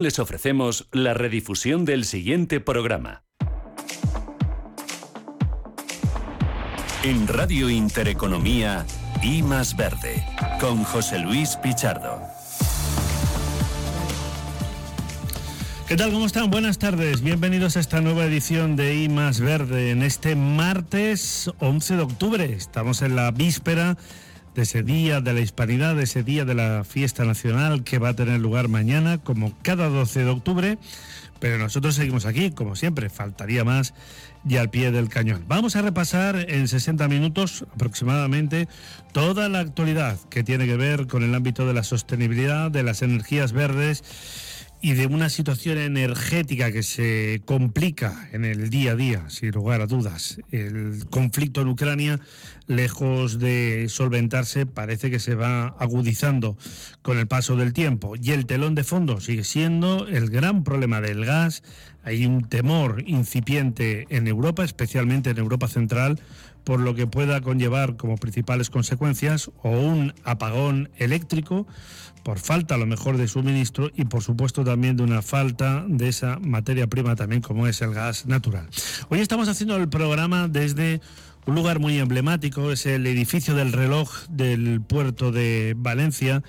Les ofrecemos la redifusión del siguiente programa. En Radio Intereconomía, I Más Verde, con José Luis Pichardo. ¿Qué tal? ¿Cómo están? Buenas tardes. Bienvenidos a esta nueva edición de I Más Verde en este martes 11 de octubre. Estamos en la víspera de ese día de la hispanidad, de ese día de la fiesta nacional que va a tener lugar mañana, como cada 12 de octubre. Pero nosotros seguimos aquí, como siempre, faltaría más y al pie del cañón. Vamos a repasar en 60 minutos aproximadamente toda la actualidad que tiene que ver con el ámbito de la sostenibilidad, de las energías verdes y de una situación energética que se complica en el día a día, sin lugar a dudas. El conflicto en Ucrania, lejos de solventarse, parece que se va agudizando con el paso del tiempo. Y el telón de fondo sigue siendo el gran problema del gas. Hay un temor incipiente en Europa, especialmente en Europa Central, por lo que pueda conllevar como principales consecuencias o un apagón eléctrico por falta a lo mejor de suministro y por supuesto también de una falta de esa materia prima también como es el gas natural. Hoy estamos haciendo el programa desde un lugar muy emblemático, es el edificio del reloj del puerto de Valencia.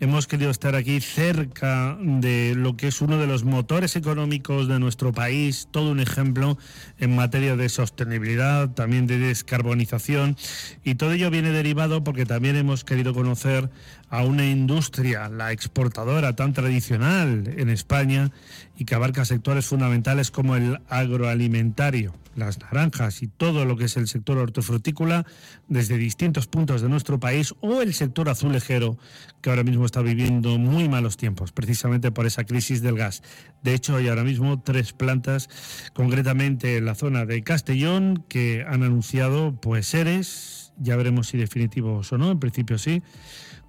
Hemos querido estar aquí cerca de lo que es uno de los motores económicos de nuestro país, todo un ejemplo en materia de sostenibilidad, también de descarbonización. Y todo ello viene derivado porque también hemos querido conocer a una industria, la exportadora tan tradicional en España y que abarca sectores fundamentales como el agroalimentario, las naranjas y todo lo que es el sector hortofrutícola desde distintos puntos de nuestro país o el sector azulejero que ahora mismo está viviendo muy malos tiempos precisamente por esa crisis del gas. De hecho, hay ahora mismo tres plantas, concretamente en la zona de Castellón, que han anunciado pues seres, ya veremos si definitivos o no, en principio sí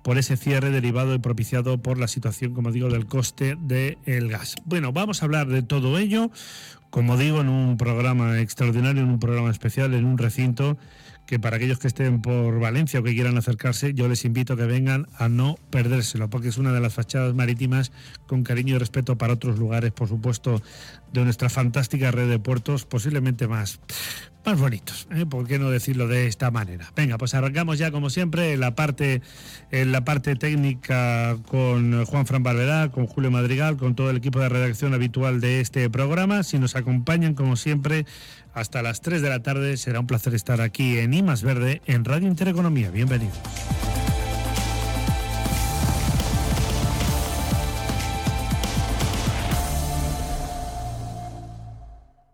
por ese cierre derivado y propiciado por la situación, como digo, del coste del gas. Bueno, vamos a hablar de todo ello, como digo, en un programa extraordinario, en un programa especial, en un recinto que para aquellos que estén por Valencia o que quieran acercarse, yo les invito a que vengan a no perdérselo, porque es una de las fachadas marítimas con cariño y respeto para otros lugares, por supuesto, de nuestra fantástica red de puertos, posiblemente más más bonitos, ¿eh? ¿por qué no decirlo de esta manera? Venga, pues arrancamos ya como siempre en la parte, en la parte técnica con Juan Fran Barberá, con Julio Madrigal, con todo el equipo de redacción habitual de este programa. Si nos acompañan como siempre hasta las 3 de la tarde, será un placer estar aquí en IMAS Verde, en Radio Intereconomía. Bienvenidos.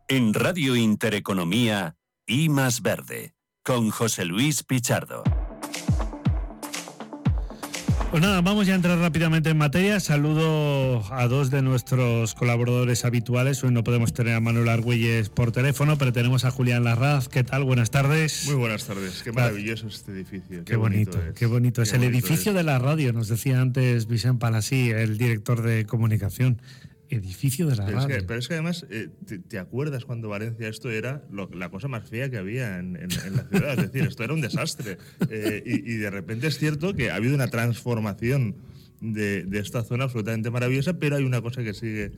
En Radio Intereconomía, y más verde, con José Luis Pichardo. Pues nada, vamos ya a entrar rápidamente en materia. Saludo a dos de nuestros colaboradores habituales. Hoy no podemos tener a Manuel Argüelles por teléfono, pero tenemos a Julián Larraz. ¿Qué tal? Buenas tardes. Muy buenas tardes. Qué maravilloso es este edificio. Qué, bonito, qué bonito es. el edificio de la radio, nos decía antes Vicente Palasí, el director de comunicación edificio de la pero radio. Es que, pero es que además, eh, te, acuerdas cuando Valencia esto era la cosa más fea que había en, la ciudad? es decir, esto era un desastre. Eh, y, de repente es cierto que ha habido una transformación de, esta zona absolutamente maravillosa, pero hay una cosa que sigue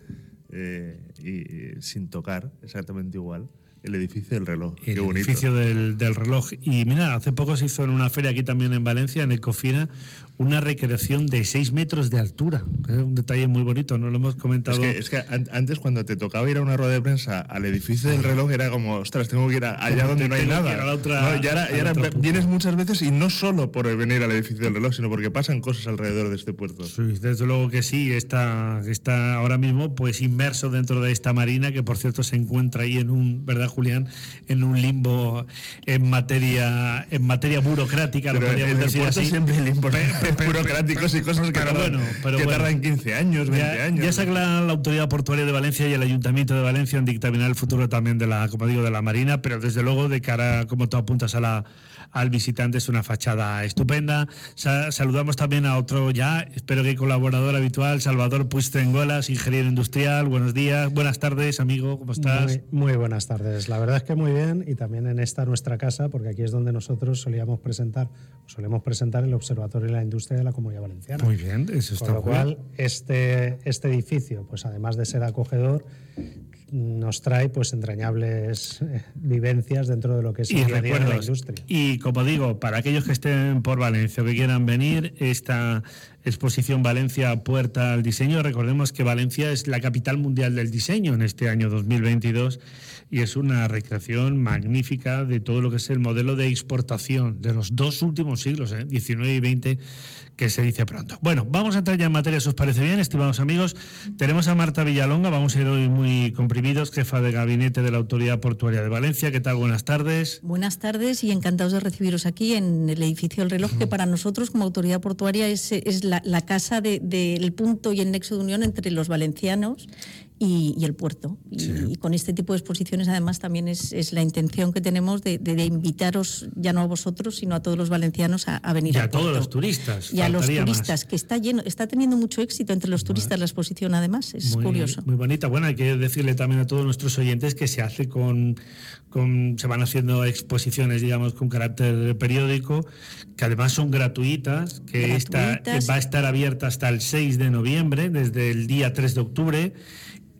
eh, y, sin tocar exactamente igual. El edificio del reloj. El edificio del, del, reloj. Y mira, hace poco se hizo en una feria aquí también en Valencia, en Ecofina, una recreación de 6 metros de altura. Es un detalle muy bonito, no lo hemos comentado. Es que, antes cuando te tocaba ir a una rueda de prensa al edificio del reloj era como, ostras, tengo que ir allá donde no hay nada. y ahora, vienes muchas veces y no solo por venir al edificio del reloj, sino porque pasan cosas alrededor de este puerto. Sí, desde luego que sí, está, está ahora mismo pues inmerso dentro de esta marina que por cierto se encuentra ahí en un, ¿verdad Julián? En un limbo en materia en materia burocrática, lo podríamos decir así. siempre limbo burocráticos y cosas que, bueno, pero que tardan 15 años, 20 años. Ya se la Autoridad Portuaria de Valencia y el Ayuntamiento de Valencia en dictaminar el futuro también de la, como digo, de la Marina, pero desde luego de cara, como tú apuntas a la al visitante es una fachada estupenda. saludamos también a otro ya, espero que colaborador habitual, Salvador Puistengolas, ingeniero industrial. Buenos días, buenas tardes, amigo, ¿cómo estás? Muy, muy, buenas tardes. La verdad es que muy bien y también en esta nuestra casa, porque aquí es donde nosotros solíamos presentar solemos presentar el Observatorio de la Industria de la Comunidad Valenciana. Muy bien, eso está Con lo cual, este, este edificio, pues además de ser acogedor, nos trae pues entrañables eh, vivencias dentro de lo que es y de la recuerdos. industria. Y como digo, para aquellos que estén por Valencia o que quieran venir, esta exposición Valencia Puerta al Diseño, recordemos que Valencia es la capital mundial del diseño en este año 2022 y es una recreación magnífica de todo lo que es el modelo de exportación de los dos últimos siglos, ¿eh? 19 y 20, que se dice pronto. Bueno, vamos a entrar ya en materia, si os parece bien, estimados amigos. Tenemos a Marta Villalonga, vamos a ir hoy muy comprimidos, jefa de gabinete de la Autoridad Portuaria de Valencia. ¿Qué tal? Buenas tardes. Buenas tardes y encantados de recibiros aquí en el edificio del reloj, que para nosotros como autoridad portuaria es, es la, la casa del de, del punto y el nexo de unión entre los valencianos y, y el puerto. Y, Sí. y con este tipo de exposiciones además también es, es la intención que tenemos de, de- de invitaros ya no a vosotros, sino a todos los valencianos a, a venir Y al a todos puerto. los turistas. Y a los más. turistas, que está lleno, está teniendo mucho éxito entre los turistas la exposición además, es muy, curioso. Muy bonita. Bueno, hay que decirle también a todos nuestros oyentes que se hace con, con- se van haciendo exposiciones, digamos, con carácter periódico, que además son gratuitas, que Gratuitas. va a estar abierta hasta el 6 de noviembre, desde el día 3 de octubre.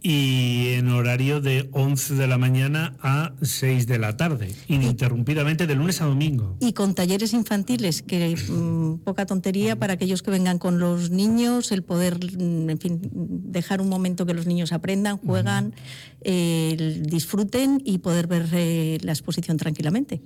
Y en horario de 11 de la mañana a 6 de la tarde, ininterrumpidamente de lunes a domingo. Y con talleres infantiles, que mm, poca tontería para aquellos que vengan con los niños, el poder, mm, en fin, dejar un momento que los niños aprendan, juegan, eh, disfruten y poder ver eh, la exposición tranquilamente.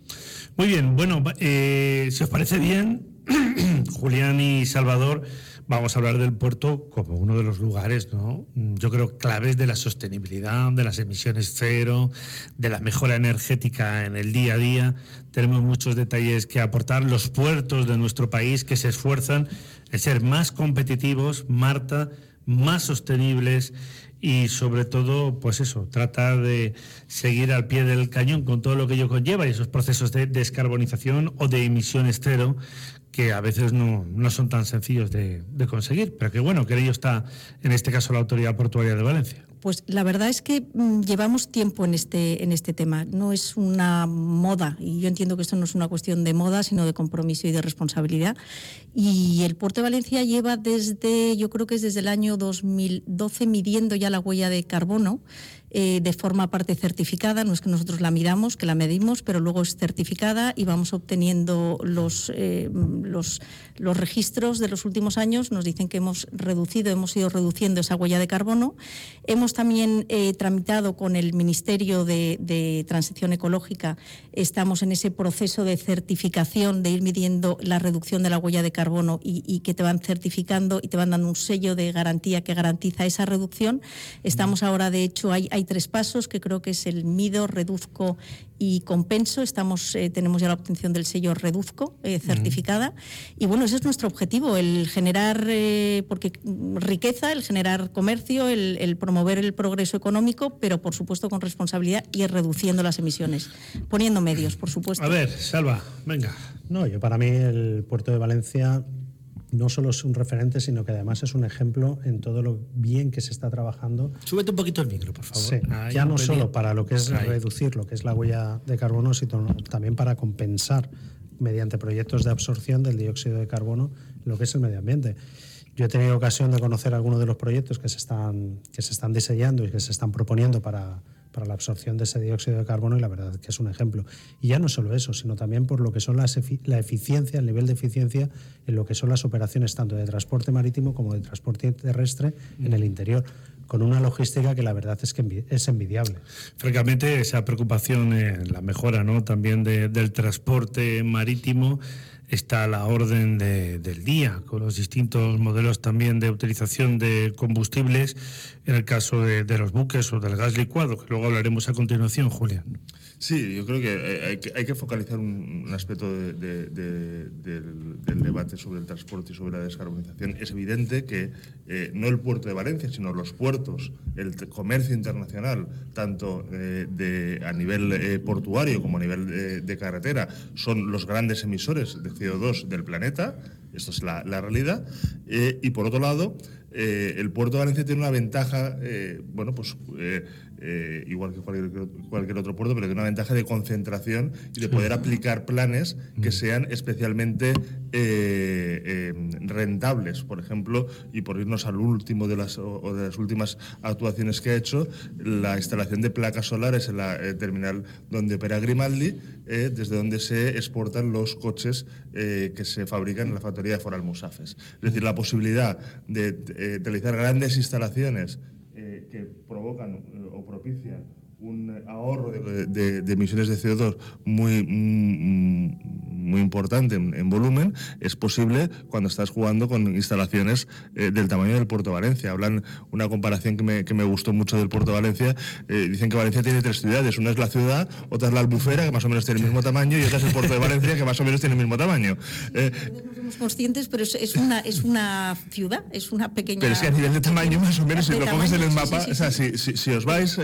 Muy bien, bueno, eh, si os parece bien, Julián y Salvador, vamos a hablar del puerto como uno de los lugares, ¿no? Yo creo claves de la sostenibilidad, de las emisiones cero, de la mejora energética en el día a día. Tenemos muchos detalles que aportar. Los puertos de nuestro país que se esfuerzan en ser más competitivos, Marta, más sostenibles y sobre todo, pues eso, tratar de seguir al pie del cañón con todo lo que ello conlleva y esos procesos de descarbonización o de emisiones cero que a veces no, no son tan sencillos de, conseguir, pero que bueno, que en ello está en este caso la Autoridad Portuaria de Valencia. Pues la verdad es que mm, llevamos tiempo en este, en este tema. No es una moda, y yo entiendo que esto no es una cuestión de moda, sino de compromiso y de responsabilidad. Y el Puerto de Valencia lleva desde, yo creo que es desde el año 2012, midiendo ya la huella de carbono eh, de forma parte certificada. No es que nosotros la miramos, que la medimos, pero luego es certificada y vamos obteniendo los, eh, los, los registros de los últimos años. Nos dicen que hemos reducido, hemos ido reduciendo esa huella de carbono. Hemos también eh, tramitado con el Ministerio de, de Transición Ecológica, estamos en ese proceso de certificación, de ir midiendo la reducción de la huella de carbono y, y que te van certificando y te van dando un sello de garantía que garantiza esa reducción. Estamos ahora, de hecho, hay, hay tres pasos que creo que es el mido, reduzco y compenso. Estamos, eh, tenemos ya la obtención del sello reduzco eh, certificada. Y bueno, ese es nuestro objetivo, el generar eh, porque, mm, riqueza, el generar comercio, el, el promover el progreso económico, pero por supuesto con responsabilidad y reduciendo las emisiones, poniendo medios, por supuesto. A ver, Salva, venga. No, yo para mí el puerto de Valencia no solo es un referente, sino que además es un ejemplo en todo lo bien que se está trabajando. Súbete un poquito el micro, por favor. Sí, Ahí, ya no solo para lo que es Ahí. reducir lo que es la huella de carbono, sino también para compensar mediante proyectos de absorción del dióxido de carbono lo que es el medio ambiente. Yo he tenido ocasión de conocer algunos de los proyectos que se están, que se están diseñando y que se están proponiendo para, para la absorción de ese dióxido de carbono y la verdad que es un ejemplo. Y ya no solo eso, sino también por lo que son las la eficiencia, el nivel de eficiencia en lo que son las operaciones tanto de transporte marítimo como de transporte terrestre en el interior, con una logística que la verdad es que es envidiable. Francamente, esa preocupación en la mejora ¿no? también de- del transporte marítimo está la orden de- del día, con los distintos modelos también de utilización de combustibles, en el caso de, de los buques o del gas licuado, que luego hablaremos a continuación, Julián. Sí, yo creo que eh, hay que, hay que focalizar un, aspecto de- de- de- del, debate sobre el transporte y sobre la descarbonización. Es evidente que eh, no el puerto de Valencia, sino los puertos, el comercio internacional, tanto eh, a nivel portuario como a nivel de carretera, son los grandes emisores de CO2 del planeta. Esto es la, la realidad. Y por otro lado, el puerto de Valencia tiene una ventaja, bueno, pues eh, eh, igual que cualquier, cualquier, otro puerto, pero tiene una ventaja de concentración y de poder aplicar planes que sean especialmente rentables. Por ejemplo, y por irnos al último de las, o de las últimas actuaciones que ha hecho, la instalación de placas solares en la terminal donde opera Grimaldi, desde donde se exportan los coches que se fabrican en la factoría de Foral Musafes. Es decir, la posibilidad de, de realizar grandes instalaciones eh, que provocan eh, o propician un ahorro de, emisiones de CO2 muy, muy, importante en, volumen, es posible cuando estás jugando con instalaciones eh, del tamaño del Puerto Valencia. Hablan una comparación que me, que me gustó mucho del Puerto Valencia. Eh, dicen que Valencia tiene tres ciudades. Una es la ciudad, otra es la albufera, que más o menos tiene el mismo tamaño, y otra es el Puerto de Valencia, que más o menos tiene el mismo tamaño. Eh, no somos conscientes, pero es, una, es una ciudad, es una pequeña... Pero es que a nivel de tamaño, más o menos, si lo coges en el mapa, o sea, si, si, os vais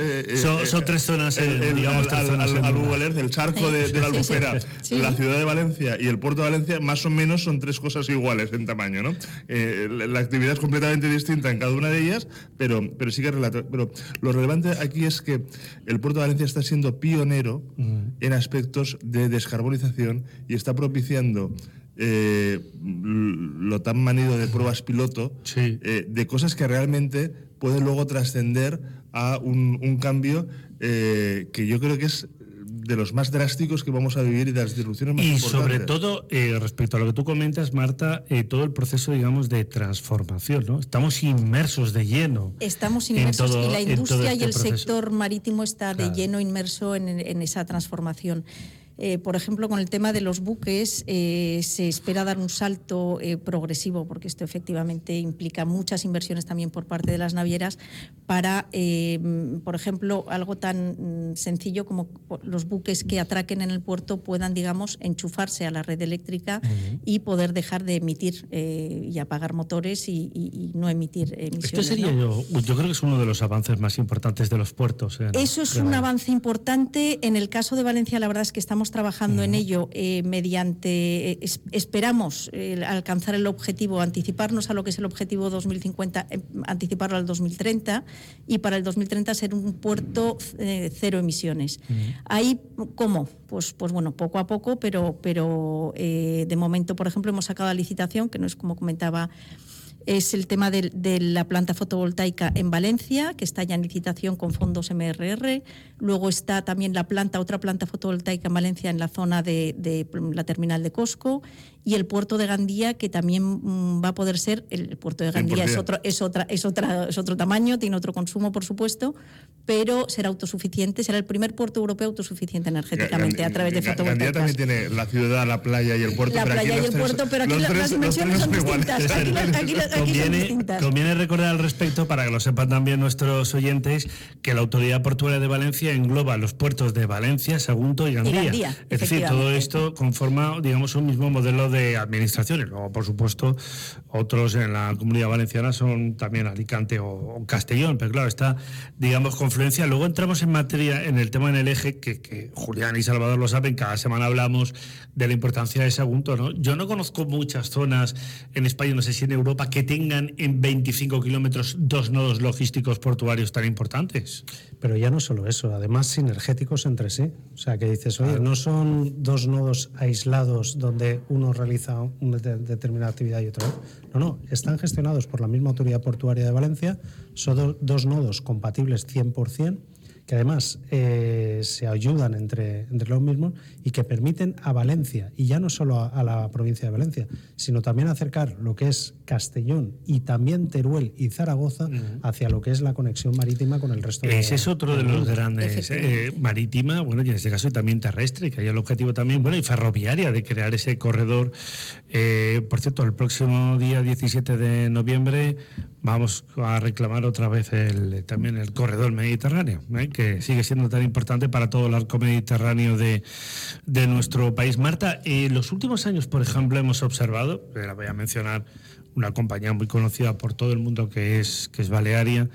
tres zonas, el, el, digamos, al, Google Earth, el charco de, la albufera, la ciudad de Valencia y el puerto de Valencia, más o menos son tres cosas iguales en tamaño, ¿no? Eh, la, actividad es completamente distinta en cada una de ellas, pero, pero sí que relata. Pero lo relevante aquí es que el puerto de Valencia está siendo pionero en aspectos de descarbonización y está propiciando eh, lo tan manido de pruebas piloto eh, de cosas que realmente pueden luego trascender a un, un cambio eh, que yo creo que es de los más drásticos que vamos a vivir y de las disrupciones más y importantes. Y sobre todo, eh, respecto a lo que tú comentas, Marta, eh, todo el proceso, digamos, de transformación, ¿no? Estamos inmersos de lleno. Estamos inmersos y la industria y este el sector marítimo está de lleno inmerso en, en esa transformación. Eh, por ejemplo, con el tema de los buques eh, se espera dar un salto eh, progresivo, porque esto efectivamente implica muchas inversiones también por parte de las navieras para, por ejemplo, algo tan mm, sencillo como los buques que atraquen en el puerto puedan, digamos, enchufarse a la red eléctrica y poder dejar de emitir y apagar motores y, no emitir emisiones. Esto sería yo, yo creo que es uno de los avances más importantes de los puertos. Eso es un avance importante. En el caso de Valencia, la verdad es que estamos trabajando en ello eh, mediante, eh, esperamos eh, alcanzar el objetivo, anticiparnos a lo que es el objetivo 2050, anticiparlo al 2030 y para el 2030 ser un puerto cero emisiones. Ahí, ¿cómo? Pues, pues bueno, poco a poco, pero, pero de momento, por ejemplo, hemos sacado la licitación, que no es como comentaba es el tema de, la planta fotovoltaica en Valencia, que está ya en licitación con fondos MRR. Luego está también la planta, otra planta fotovoltaica en Valencia en la zona de, la terminal de Cosco y el puerto de Gandía, que también mm, va a poder ser, el puerto de Gandía es otro, es, otra, es, otra, es otro tamaño, tiene otro consumo, por supuesto, pero será autosuficiente, será el primer puerto europeo autosuficiente energéticamente a través de fotovoltaicas. Gandía también tiene la ciudad, la playa y el puerto. La playa y el puerto, pero aquí las dimensiones son distintas. conviene, recordar al respecto, para que lo sepan también nuestros oyentes, que la Autoridad Portuaria de Valencia engloba los puertos de Valencia, Sagunto y Gandía. es decir, todo esto conforma, digamos, un mismo modelo de de administraciones. Luego, por supuesto, otros en la comunidad valenciana son también Alicante o, Castellón, pero claro, está, digamos, confluencia. Luego entramos en materia, en el tema en el eje, que, Julián y Salvador lo saben, cada semana hablamos de la importancia de ese asunto. ¿no? Yo no conozco muchas zonas en España, no sé si en Europa, que tengan en 25 kilómetros dos nodos logísticos portuarios tan importantes. Pero ya no solo eso, además sinergéticos entre sí. O sea, que dices, oye, no son dos nodos aislados donde uno realiza una determinada actividad y otro. No, no, están gestionados por la misma Autoridad Portuaria de Valencia, son dos nodos compatibles 100% que además eh, se ayudan entre, entre los mismos y que permiten a Valencia, y ya no solo a, la provincia de Valencia, sino también acercar lo que es Castellón y también Teruel y Zaragoza hacia lo que es la conexión marítima con el resto de Ese es otro de los grandes eh, marítima, bueno, y en este caso también terrestre, que hay el objetivo también, bueno, y ferroviaria de crear ese corredor. Eh, por cierto, el próximo día 17 de noviembre vamos a reclamar otra vez el, también el corredor mediterráneo, ¿eh? que sigue siendo tan importante para todo el arco mediterráneo de, nuestro país. Marta, en los últimos años, por ejemplo, hemos observado, la voy a mencionar, una compañía muy conocida por todo el mundo que es, que es Balearia.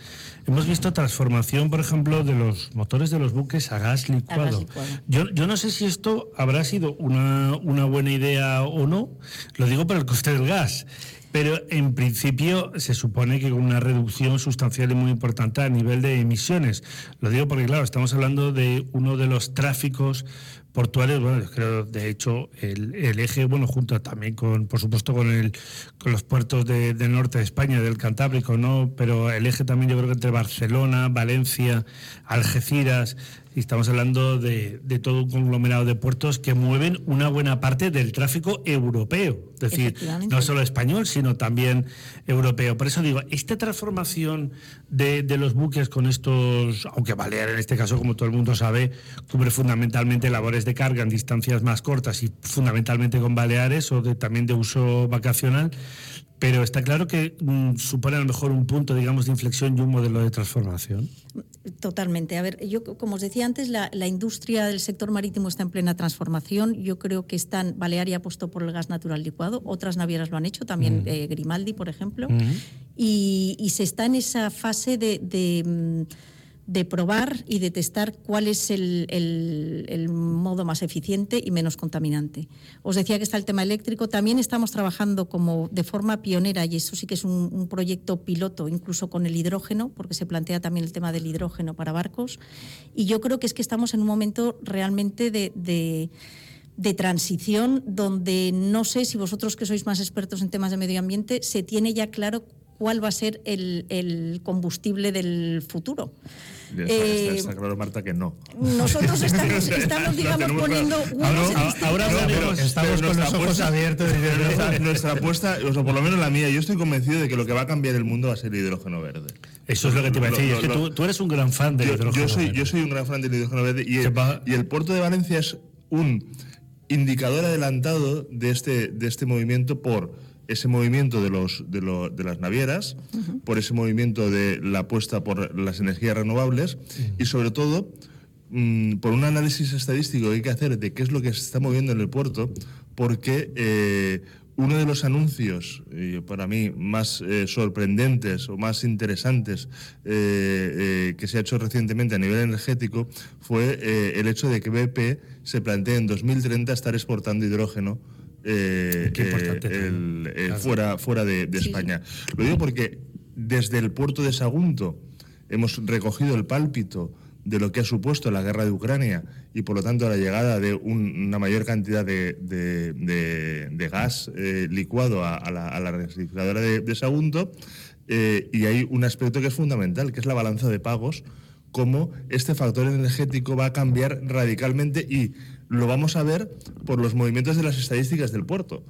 Hemos visto transformación, por ejemplo, de los motores de los buques a gas licuado. Yo, yo, no sé si esto habrá sido una, una buena idea o no, lo digo por el coste del gas. pero en principio se supone que con una reducción sustancial y muy importante a nivel de emisiones. Lo digo porque, claro, estamos hablando de uno de los tráficos portuarios, bueno, creo de hecho el, eje, bueno, junto también con, por supuesto, con el con los puertos de, del norte de España, del Cantábrico, ¿no? Pero el eje también yo creo que entre Barcelona, Valencia, Algeciras, estamos hablando de, todo un conglomerado de puertos que mueven una buena parte del tráfico europeo, es decir, no solo español, sino también europeo. Por eso digo, esta transformación de, los buques con estos, aunque Balear en este caso, como todo el mundo sabe, cubre fundamentalmente labores de carga en distancias más cortas y fundamentalmente con Baleares o de, también de uso vacacional, pero está claro que mm, supone a lo mejor un punto, digamos, de inflexión y un modelo de transformación. Totalmente. A ver, yo como os decía antes, la, industria del sector marítimo está en plena transformación. Yo creo que están, Balearia ha apostó por el gas natural licuado, otras navieras lo han hecho, también mm. eh, Grimaldi, por ejemplo, mm. y, se está en esa fase de de probar y de testar cuál es el, modo más eficiente y menos contaminante. Os decía que está el tema eléctrico. También estamos trabajando como de forma pionera, y eso sí que es un, proyecto piloto, incluso con el hidrógeno, porque se plantea también el tema del hidrógeno para barcos. Y yo creo que es que estamos en un momento realmente de, de transición donde no sé si vosotros que sois más expertos en temas de medio ambiente se tiene ya claro cuál va a ser el, combustible del futuro. Eh, está, claro, Marta, que no. Nosotros estamos, estamos digamos, poniendo Ahora, estamos con los ojos abiertos. Nuestra, apuesta, o sea, por lo menos la mía, yo estoy convencido de que lo que va a cambiar el mundo va a ser el hidrógeno verde. Eso es lo que te iba a decir. es que tú, eres un gran fan del hidrógeno yo soy, verde. Yo soy un gran fan del hidrógeno verde y el, y el puerto de Valencia es un indicador adelantado de este, de este movimiento por ese movimiento de, los, de, de las navieras, por ese movimiento de la apuesta por las energías renovables y sobre todo mm, por un análisis estadístico que hay que hacer de qué es lo que se está moviendo en el puerto, porque eh, uno de los anuncios, para mí, más eh, sorprendentes o más interesantes eh, que se ha hecho recientemente a nivel energético fue el hecho de que BP se plantea en 2030 estar exportando hidrógeno eh, eh, fuera, fuera de, España. Lo digo porque desde el puerto de Sagunto hemos recogido el pálpito de lo que ha supuesto la guerra de Ucrania y por lo tanto la llegada de una mayor cantidad de, gas eh, licuado a, la, a de, Sagunto. y hay un aspecto que es fundamental, que es la balanza de pagos, cómo este factor energético va a cambiar radicalmente y lo vamos a ver por los movimientos de las estadísticas del puerto.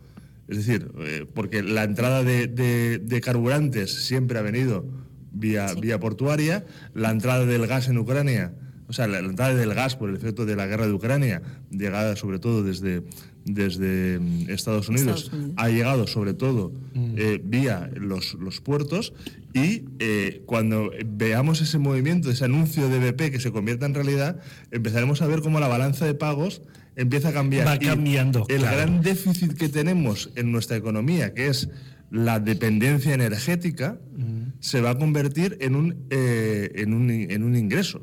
Es decir, eh, porque la entrada de, carburantes siempre ha venido vía, vía portuaria, la entrada del gas en Ucrania o sea, la, entrada del gas por el efecto de la guerra de Ucrania, llegada sobre todo desde, desde mm, Estados, Unidos, ha llegado sobre todo mm. eh, vía los, los, puertos y eh, cuando veamos ese movimiento, ese anuncio de BP que se convierta en realidad, empezaremos a ver cómo la balanza de pagos empieza a cambiar. Va cambiando. el gran déficit que tenemos en nuestra economía, que es la dependencia energética, mm. se va a convertir en un, eh, en un, en un ingreso.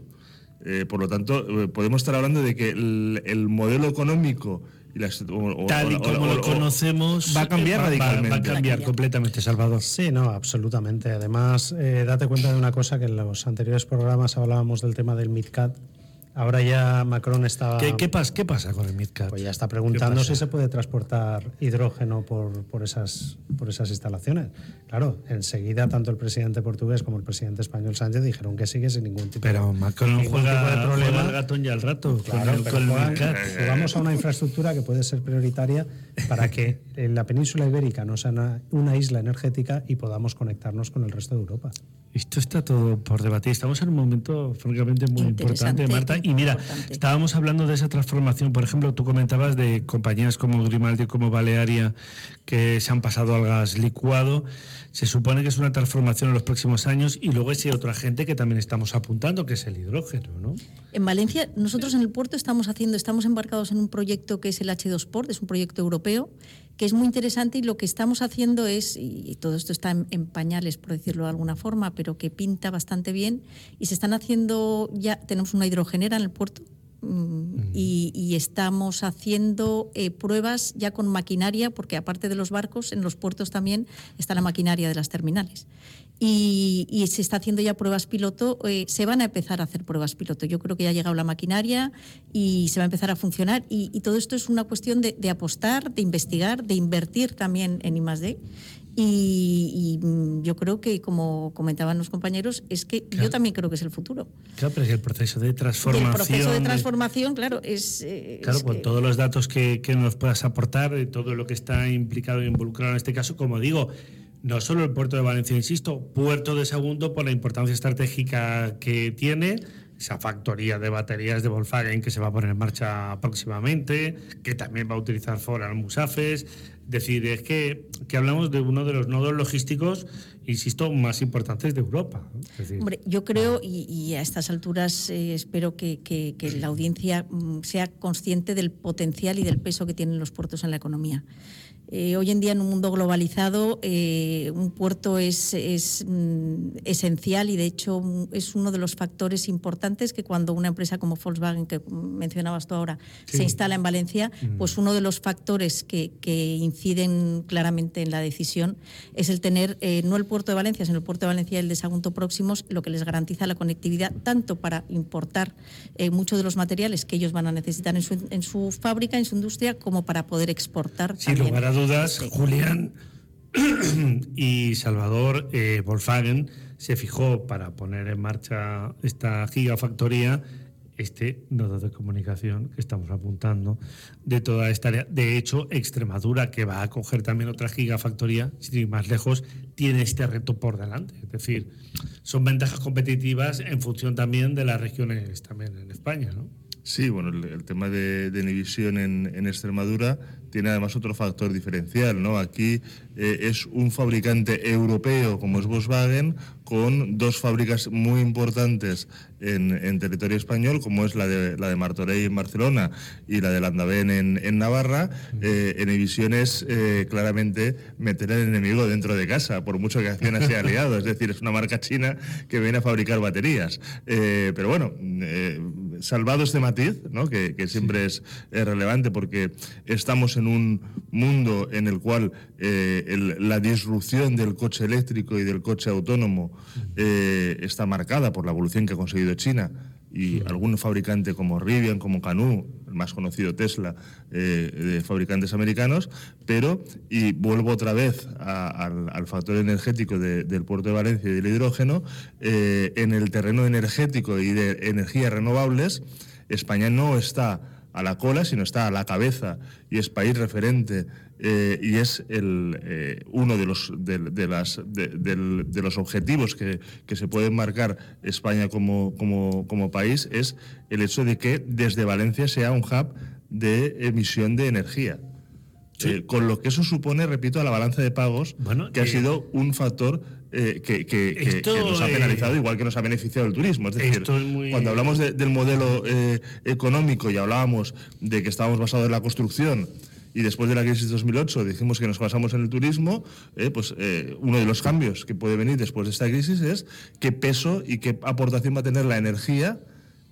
Eh, por lo tanto, podemos estar hablando de que el, modelo económico y tal y como lo conocemos va a cambiar radicalmente. Va, a cambiar completamente, Salvador. Sí, no, absolutamente. Además, eh, date cuenta de una cosa que en los anteriores programas hablábamos del tema del MidCat Ahora ya Macron está... ¿Qué, qué, pasa, ¿Qué, pasa, con el MidCat? Pues ya está preguntando si se puede transportar hidrógeno por, por, esas, por esas instalaciones. Claro, enseguida tanto el presidente portugués como el presidente español Sánchez dijeron que sigue sin ningún tipo, pero Macron juega, de problema. el ratón ya al rato claro, con el, Jugamos a una infraestructura que puede ser prioritaria para que en la península ibérica no sea una isla energética y podamos conectarnos con el resto de Europa. Esto está todo por debatir. Estamos en un momento francamente muy importante, Marta. Y mira, estábamos hablando de esa transformación. Por ejemplo, tú comentabas de compañías como Grimaldi, como Balearia, que se han pasado al gas licuado. Se supone que es una transformación en los próximos años y luego hay otra gente que también estamos apuntando, que es el hidrógeno, ¿no? En Valencia, nosotros en el puerto estamos haciendo, estamos embarcados en un proyecto que es el H2 Port, es un proyecto europeo que es muy interesante y lo que estamos haciendo es, y todo esto está en, pañales, por decirlo de alguna forma, pero que pinta bastante bien, y se están haciendo, ya tenemos una hidrogenera en el puerto, mm, y, estamos haciendo eh, pruebas ya con maquinaria, porque aparte de los barcos, en los puertos también está la maquinaria de las terminales. Y, se está haciendo ya pruebas piloto, eh, se van a empezar a hacer pruebas piloto. Yo creo que ya ha llegado la maquinaria y se va a empezar a funcionar. Y, todo esto es una cuestión de, apostar, de investigar, de invertir también en I+.D. Y, mm, yo creo que, como comentaban los compañeros, es que yo también creo que es el futuro. Claro, pero es el proceso de transformación. el proceso de transformación, claro, es. Eh, claro, con todos los datos que, que, nos puedas aportar, y todo lo que está implicado e involucrado en este caso, como digo, no solo el puerto de Valencia, insisto, puerto de segundo por la importancia estratégica que tiene esa factoría de baterías de Volkswagen que se va a poner en marcha próximamente, que también va a utilizar Ford Musafes. Decir, es que, que, hablamos de uno de los nodos logísticos, insisto, más importantes de Europa. Hombre, yo creo, y, a estas alturas eh, espero que, que, la audiencia mm, sea consciente del potencial y del peso que tienen los puertos en la economía. Eh, hoy en día en un mundo globalizado eh, un puerto es, mm, esencial y de hecho mm, es uno de los factores importantes que cuando una empresa como Volkswagen, que mencionabas tú ahora, se instala en Valencia, mm. pues uno de los factores que, inciden claramente en la decisión es el tener eh, no el puerto de Valencia, sino el puerto de Valencia y el de Sagunto próximos, lo que les garantiza la conectividad tanto para importar muchos de los materiales que ellos van a necesitar en su, en su fábrica, en su industria, como para poder exportar. también dudas, Julián y Salvador eh, Volkswagen se fijó para poner en marcha esta gigafactoría este nodo de comunicación que estamos apuntando de toda esta área. De hecho, Extremadura, que va a coger también otra gigafactoría, sin ir más lejos, tiene este reto por delante. Es decir, son ventajas competitivas en función también de las regiones también en España, ¿no? Sí, bueno, el, tema de, de Nevisión en, en, Extremadura tiene además otro factor diferencial, ¿no? Aquí eh, es un fabricante europeo como es Volkswagen con dos fábricas muy importantes en, territorio español, como es la de, la de Martorell en Barcelona y la de Landaven en, en Navarra. Eh, en es eh, claramente meter al enemigo dentro de casa, por mucho que Acciona sea aliado. Es decir, es una marca china que viene a fabricar baterías. pero bueno, salvado este matiz, ¿no? que, siempre es, relevante porque estamos en un mundo en el cual eh, la disrupción del coche eléctrico y del coche autónomo eh, está marcada por la evolución que ha conseguido China y algún fabricante como Rivian, como Canoo, el más conocido Tesla, eh, de fabricantes americanos, pero, y vuelvo otra vez al, factor energético del puerto de Valencia y del hidrógeno, en el terreno energético y de energías renovables, España no está a la cola, sino está a la cabeza y es país referente eh, y es el, eh, uno de los, de, las, de, los objetivos que, se pueden marcar España como, como, país, es el hecho de que desde Valencia sea un hub de emisión de energía. Eh, con lo que eso supone, repito, a la balanza de pagos, que ha sido un factor que, nos ha penalizado igual que nos ha beneficiado el turismo. Es decir, cuando hablamos del modelo económico y hablábamos de que estábamos basados en la construcción y después de la crisis de 2008 dijimos que nos basamos en el turismo, eh, pues eh, uno de los cambios que puede venir después de esta crisis es qué peso y qué aportación va a tener la energía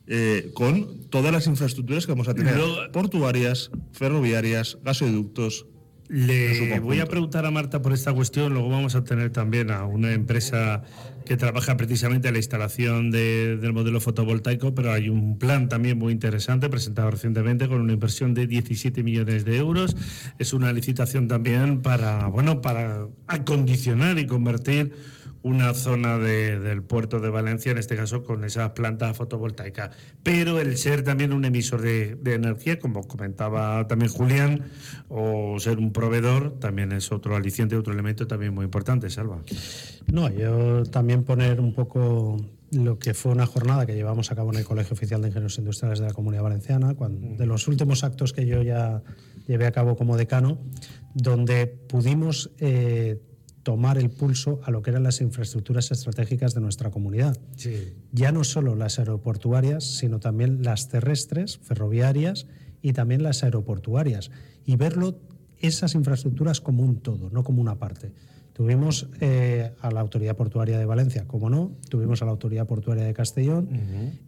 eh, con todas las infraestructuras que vamos a tener, portuarias, ferroviarias, gasoductos, le voy a preguntar a Marta por esta cuestión, luego vamos a tener también a una empresa que trabaja precisamente en la instalación del modelo fotovoltaico, pero hay un plan también muy interesante presentado recientemente con una inversión de 17 millones de euros. Es una licitación también para, bueno, para acondicionar y convertir una zona del puerto de Valencia, en este caso con esa planta fotovoltaica. Pero el ser también un emisor de, energía, como comentaba también Julián, o ser un proveedor, también es otro aliciente, otro elemento también muy importante, Salva. No, yo también poner un poco lo que fue una jornada que llevamos a cabo en el Colegio Oficial de Ingenieros Industriales de la Comunidad Valenciana, cuando, de los últimos actos que yo ya llevé a cabo como decano, donde pudimos... Eh, tomar el pulso a lo que eran las infraestructuras estratégicas de nuestra comunidad. Ya no solo las aeroportuarias, sino también las terrestres, ferroviarias y también las aeroportuarias. Y verlo, esas infraestructuras como un todo, no como una parte. Tuvimos eh, a la Autoridad Portuaria de Valencia, como no, tuvimos a la Autoridad Portuaria de Castellón,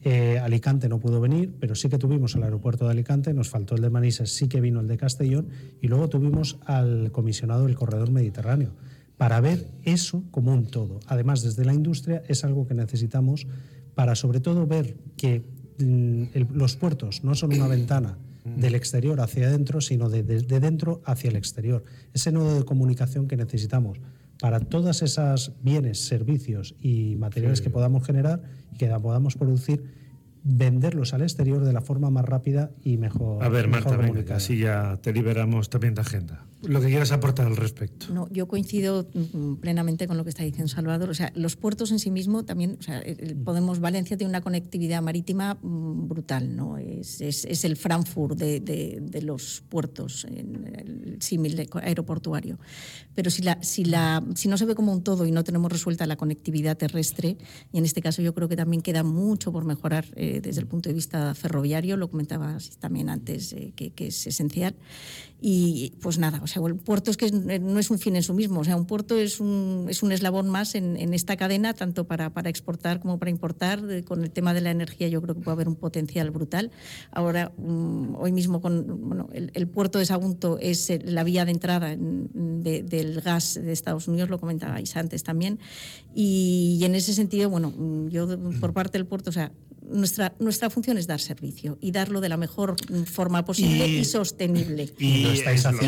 eh, Alicante no pudo venir, pero sí que tuvimos al aeropuerto de Alicante, nos faltó el de Manises, sí que vino el de Castellón, y luego tuvimos al comisionado del Corredor Mediterráneo, para ver eso como un todo. Además, desde la industria es algo que necesitamos para sobre todo ver que mm, los puertos no son una ventana del exterior hacia adentro, sino de, dentro hacia el exterior. Ese nodo de comunicación que necesitamos para todas esas bienes, servicios y materiales que podamos generar y que podamos producir venderlos al exterior de la forma más rápida y mejor. A ver, Marta, venga, así ya te liberamos también de agenda. Lo que quieras aportar al respecto. No, yo coincido mm, plenamente con lo que está diciendo Salvador. O sea, los puertos en sí mismos también, o sea, Podemos, Valencia tiene una conectividad marítima mm, brutal, ¿no? Es, es, el Frankfurt de, de, los puertos, el símil aeroportuario. Pero si, la, si, la, si no se ve como un todo y no tenemos resuelta la conectividad terrestre, y en este caso yo creo que también queda mucho por mejorar. Eh, desde el punto de vista ferroviario, lo comentabas también antes, eh, que, es esencial. Y pues nada, o sea, el puerto es que no es un fin en sí mismo, o sea, un puerto es un, es un eslabón más en, esta cadena, tanto para, para, exportar como para importar. con el tema de la energía yo creo que puede haber un potencial brutal. Ahora, mm, hoy mismo, con bueno, el, puerto de Sagunto es la vía de entrada del gas de Estados Unidos, lo comentabais antes también. Y, y en ese sentido, bueno, yo por parte del puerto, o sea, nuestra, nuestra función es dar servicio y darlo de la mejor forma posible y, sostenible. Y,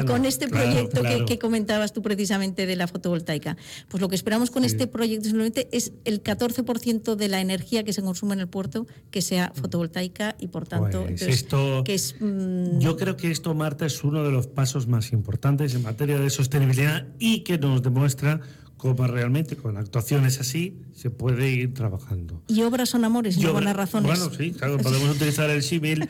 con este proyecto Que, comentabas tú precisamente de la fotovoltaica, pues lo que esperamos con este proyecto simplemente es el 14% de la energía que se consume en el puerto que sea fotovoltaica y por tanto pues esto, que es, mm, yo creo que esto Marta es uno de los pasos más importantes en materia de sostenibilidad y que nos demuestra cómo realmente con actuaciones así se puede ir trabajando. Y obras son amores, y buenas razones. Bueno, sí, claro, podemos utilizar el símil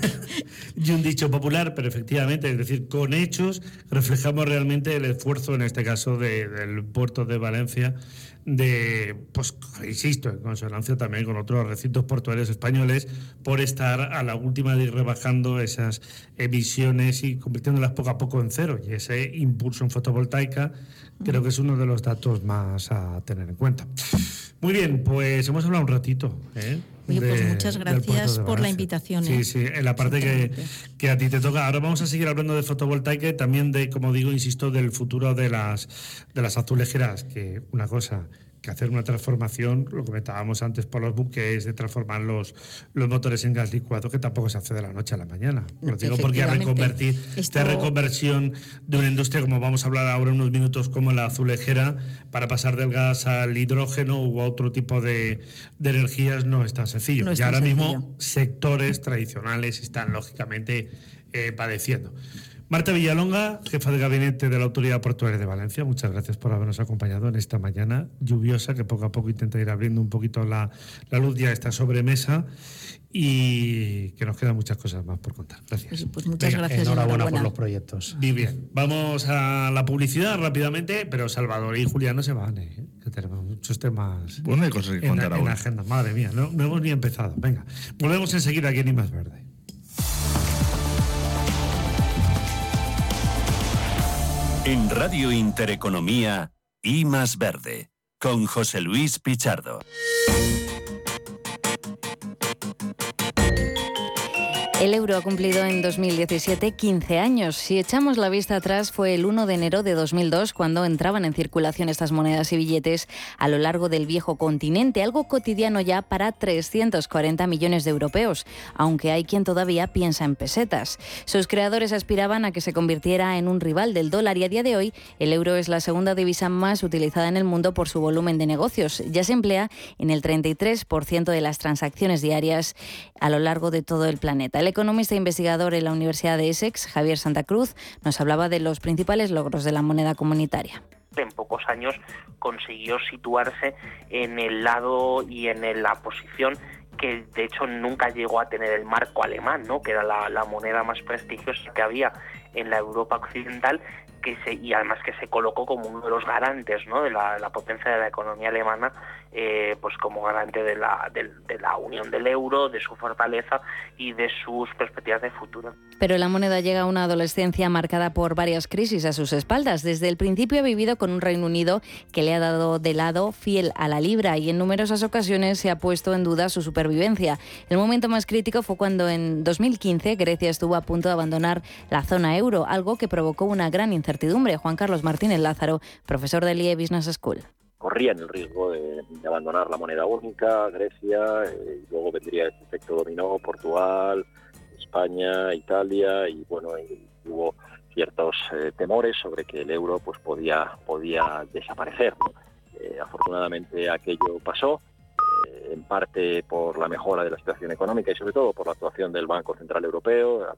y un dicho popular, pero efectivamente, es decir, con hechos reflejamos realmente el esfuerzo, en este caso, del puerto de Valencia, de, pues, insisto, en consonancia también con otros recintos portuarios españoles, por estar a la última de ir rebajando esas emisiones y convirtiéndolas poco a poco en cero. Y ese impulso en fotovoltaica creo que es uno de los datos más a tener en cuenta. Muy bien, pues hemos hablado un ratito. ¿eh? pues muchas gracias por la invitación. Sí, ¿eh? sí, en la parte que, que, a ti te toca. Ahora vamos a seguir hablando de fotovoltaica y también de, como digo, insisto, del futuro de las, de las azulejeras, que una cosa que hacer una transformación, lo comentábamos antes por los buques, de transformar los, los motores en gas licuado, que tampoco se hace de la noche a la mañana. Lo digo porque reconvertir esta reconversión de una industria, como vamos a hablar ahora en unos minutos, como la azulejera, para pasar del gas al hidrógeno u otro tipo de, de energías, no es tan sencillo. y ahora mismo sectores tradicionales están lógicamente eh, padeciendo. Marta Villalonga, jefa de gabinete de la Autoridad Portuaria de Valencia, muchas gracias por habernos acompañado en esta mañana lluviosa que poco a poco intenta ir abriendo un poquito la, luz ya esta sobremesa y que nos quedan muchas cosas más por contar. Gracias. Pues, pues muchas gracias. Enhorabuena, por los proyectos. Muy bien, vamos a la publicidad rápidamente, pero Salvador y Julián no se van, ¿eh? que tenemos muchos temas bueno, hay cosas que contar en, en agenda. Madre mía, no, no hemos ni empezado. Venga, volvemos enseguida aquí en Más Verde. En Radio Intereconomía, I más Verde, con José Luis Pichardo. El euro ha cumplido en 2017 15 años. Si echamos la vista atrás, fue el 1 de enero de 2002 cuando entraban en circulación estas monedas y billetes a lo largo del viejo continente, algo cotidiano ya para 340 millones de europeos, aunque hay quien todavía piensa en pesetas. Sus creadores aspiraban a que se convirtiera en un rival del dólar y a día de hoy el euro es la segunda divisa más utilizada en el mundo por su volumen de negocios. Ya se emplea en el 33% de las transacciones diarias a lo largo de todo el planeta. Economista e investigador en la Universidad de Essex, Javier Santa Cruz, nos hablaba de los principales logros de la moneda comunitaria en pocos años consiguió situarse en el lado y en la posición que de hecho nunca llegó a tener el marco alemán, ¿no? que era la, la moneda más prestigiosa que había en la Europa occidental que se, y además que se colocó como uno de los garantes ¿no? de la, potencia de la economía alemana, eh, pues como garante de la, de, la unión del euro, de su fortaleza y de sus perspectivas de futuro. Pero la moneda llega a una adolescencia marcada por varias crisis a sus espaldas. Desde el principio ha vivido con un Reino Unido que le ha dado de lado fiel a la libra y en numerosas ocasiones se ha puesto en duda su supervivencia. El momento más crítico fue cuando en 2015 Grecia estuvo a punto de abandonar la zona euro, algo que provocó una gran incertidumbre. Juan Carlos Martínez Lázaro, profesor del IE Business School corrían el riesgo de, abandonar la moneda única, Grecia, eh, y luego vendría este efecto dominó, Portugal, España, Italia, y bueno, hubo ciertos eh, temores sobre que el euro pues podía, podía desaparecer. Eh, afortunadamente aquello pasó, en parte por la mejora de la situación económica y sobre todo por la actuación del Banco Central Europeo,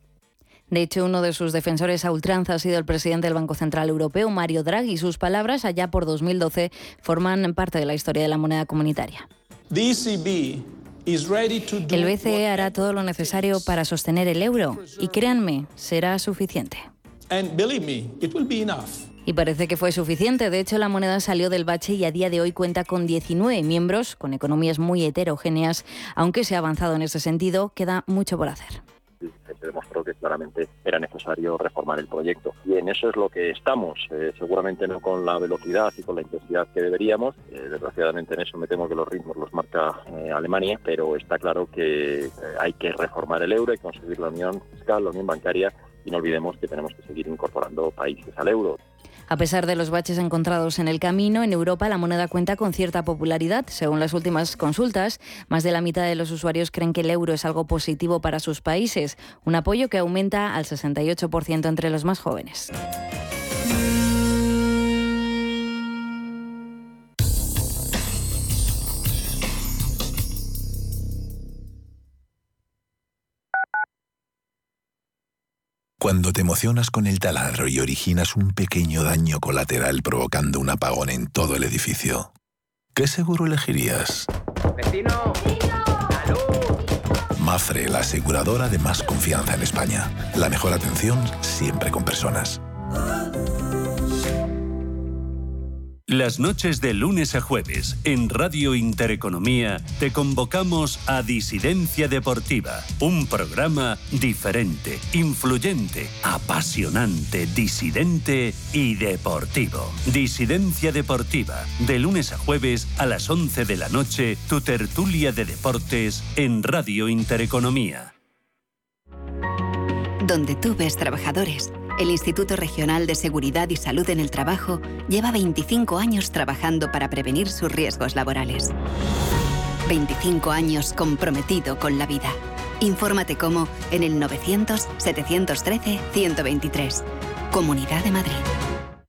de hecho, uno de sus defensores a ultranza ha sido el presidente del Banco Central Europeo, Mario Draghi. Sus palabras, allá por 2012, forman parte de la historia de la moneda comunitaria. El BCE hará todo lo necesario para sostener el euro y créanme, será suficiente. Y parece que fue suficiente. De hecho, la moneda salió del bache y a día de hoy cuenta con 19 miembros, con economías muy heterogéneas. Aunque se ha avanzado en ese sentido, queda mucho por hacer se demostró que claramente era necesario reformar el proyecto. Y en eso es lo que estamos, eh, seguramente no con la velocidad y con la intensidad que deberíamos. Eh, desgraciadamente en eso me temo que los ritmos los marca eh, Alemania, pero está claro que hay que reformar el euro y conseguir la unión fiscal, la unión bancaria y no olvidemos que tenemos que seguir incorporando países al euro. A pesar de los baches encontrados en el camino, en Europa la moneda cuenta con cierta popularidad. Según las últimas consultas, más de la mitad de los usuarios creen que el euro es algo positivo para sus países, un apoyo que aumenta al 68% entre los más jóvenes. Cuando te emocionas con el taladro y originas un pequeño daño colateral provocando un apagón en todo el edificio, ¿qué seguro elegirías? ¡Vecino! Mafre, la aseguradora de más confianza en España. La mejor atención siempre con personas. Las noches de lunes a jueves en Radio Intereconomía te convocamos a Disidencia Deportiva, un programa diferente, influyente, apasionante, disidente y deportivo. Disidencia Deportiva, de lunes a jueves a las 11 de la noche, tu tertulia de deportes en Radio Intereconomía. Donde tú ves trabajadores el Instituto Regional de Seguridad y Salud en el Trabajo lleva 25 años trabajando para prevenir sus riesgos laborales. 25 años comprometido con la vida. Infórmate cómo en el 900-713-123. Comunidad de Madrid.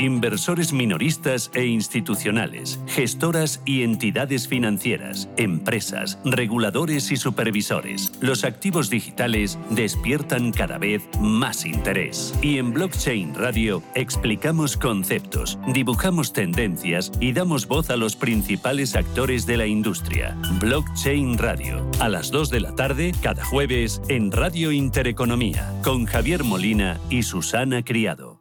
Inversores minoristas e institucionales, gestoras y entidades financieras, empresas, reguladores y supervisores. Los activos digitales despiertan cada vez más interés. Y en Blockchain Radio explicamos conceptos, dibujamos tendencias y damos voz a los principales actores de la industria. Blockchain Radio, a las 2 de la tarde cada jueves en Radio Intereconomía, con Javier Molina y Susana Criado.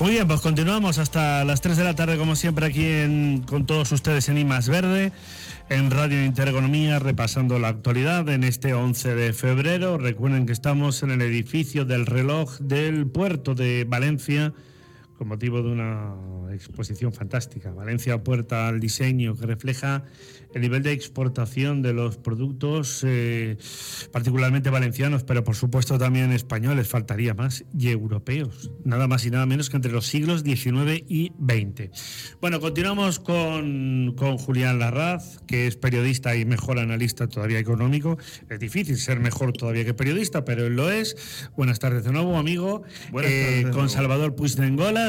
Muy bien, pues continuamos hasta las 3 de la tarde, como siempre, aquí con todos ustedes en IMAS Verde, en Radio Intereconomía, repasando la actualidad en este 11 de febrero. Recuerden que estamos en el edificio del reloj del puerto de Valencia con motivo de una exposición fantástica. Valencia puerta al diseño que refleja el nivel de exportación de los productos, eh, particularmente valencianos, pero por supuesto también españoles, faltaría más, y europeos, nada más y nada menos que entre los siglos XIX y XX. Bueno, continuamos con, con Julián Larraz, que es periodista y mejor analista todavía económico. Es difícil ser mejor todavía que periodista, pero él lo es. Buenas tardes de nuevo, amigo. Buenas tardes de con nuevo. Salvador Puig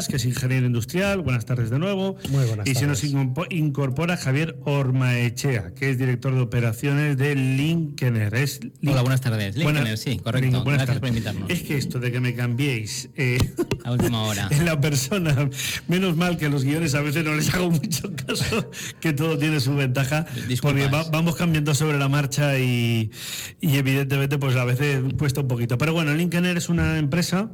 que es ingeniero industrial. Buenas tardes de nuevo. Muy buenas y se nos tardes. incorpora Javier Ormaechea, que es director de operaciones de Linkener. Es Hola, buenas tardes. Buena- Linkener, sí, correcto. Buenas Gracias por tardes. invitarnos. Es que esto de que me cambiéis eh, A última hora. en la persona, menos mal que los guiones a veces no les hago mucho caso, que todo tiene su ventaja, Disculpas. porque va- vamos cambiando sobre la marcha y, y evidentemente pues a veces cuesta un poquito. Pero bueno, Linkener es una empresa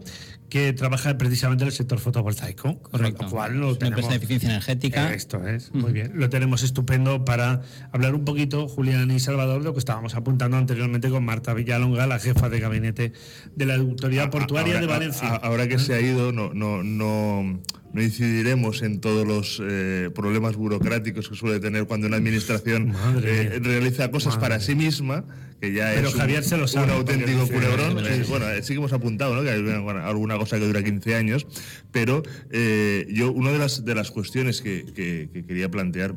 que trabaja precisamente en el sector fotovoltaico, Correcto. Lo cual lo Es una tenemos- empresa de eficiencia energética. Esto es, muy bien. Lo tenemos estupendo para hablar un poquito, Julián y Salvador, de lo que estábamos apuntando anteriormente con Marta Villalonga, la jefa de gabinete de la Autoridad Portuaria ahora, de Valencia. a- ahora que se ha ido, no, no, no, no incidiremos en todos los eh, problemas burocráticos que suele tener cuando una administración eh, realiza cosas Madre. para sí misma, que ya Pero es un, Javier se lo sabe, un auténtico culebrón. Sí, Eh, bueno, eh, sí que hemos apuntado ¿no? que hay una- alguna cosa que dura 15 años, pero eh, yo una de las, de las cuestiones que, que- que quería plantear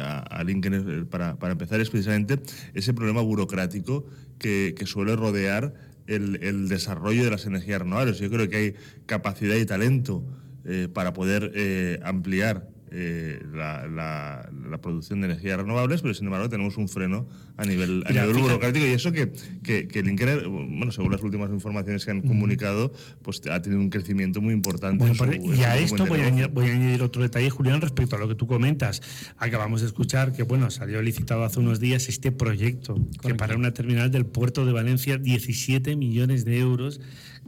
a, a Lincoln para, para empezar es precisamente ese problema burocrático que, que suele rodear el, el desarrollo de las energías renovables. Yo creo que hay capacidad y talento eh, para poder eh, ampliar eh, la, la- la producción de energías renovables, pero sin embargo tenemos un freno a nivel, a Mira, nivel burocrático y eso que, que, que el Inker, bueno, según las últimas informaciones que han comunicado, pues ha tenido un crecimiento muy importante. Bueno, en su- pues, y a esto voy a, añadir, voy a añadir otro detalle, Julián, respecto a lo que tú comentas. Acabamos de escuchar que, bueno, salió licitado hace unos días este proyecto, que para una terminal del puerto de Valencia, 17 millones de euros,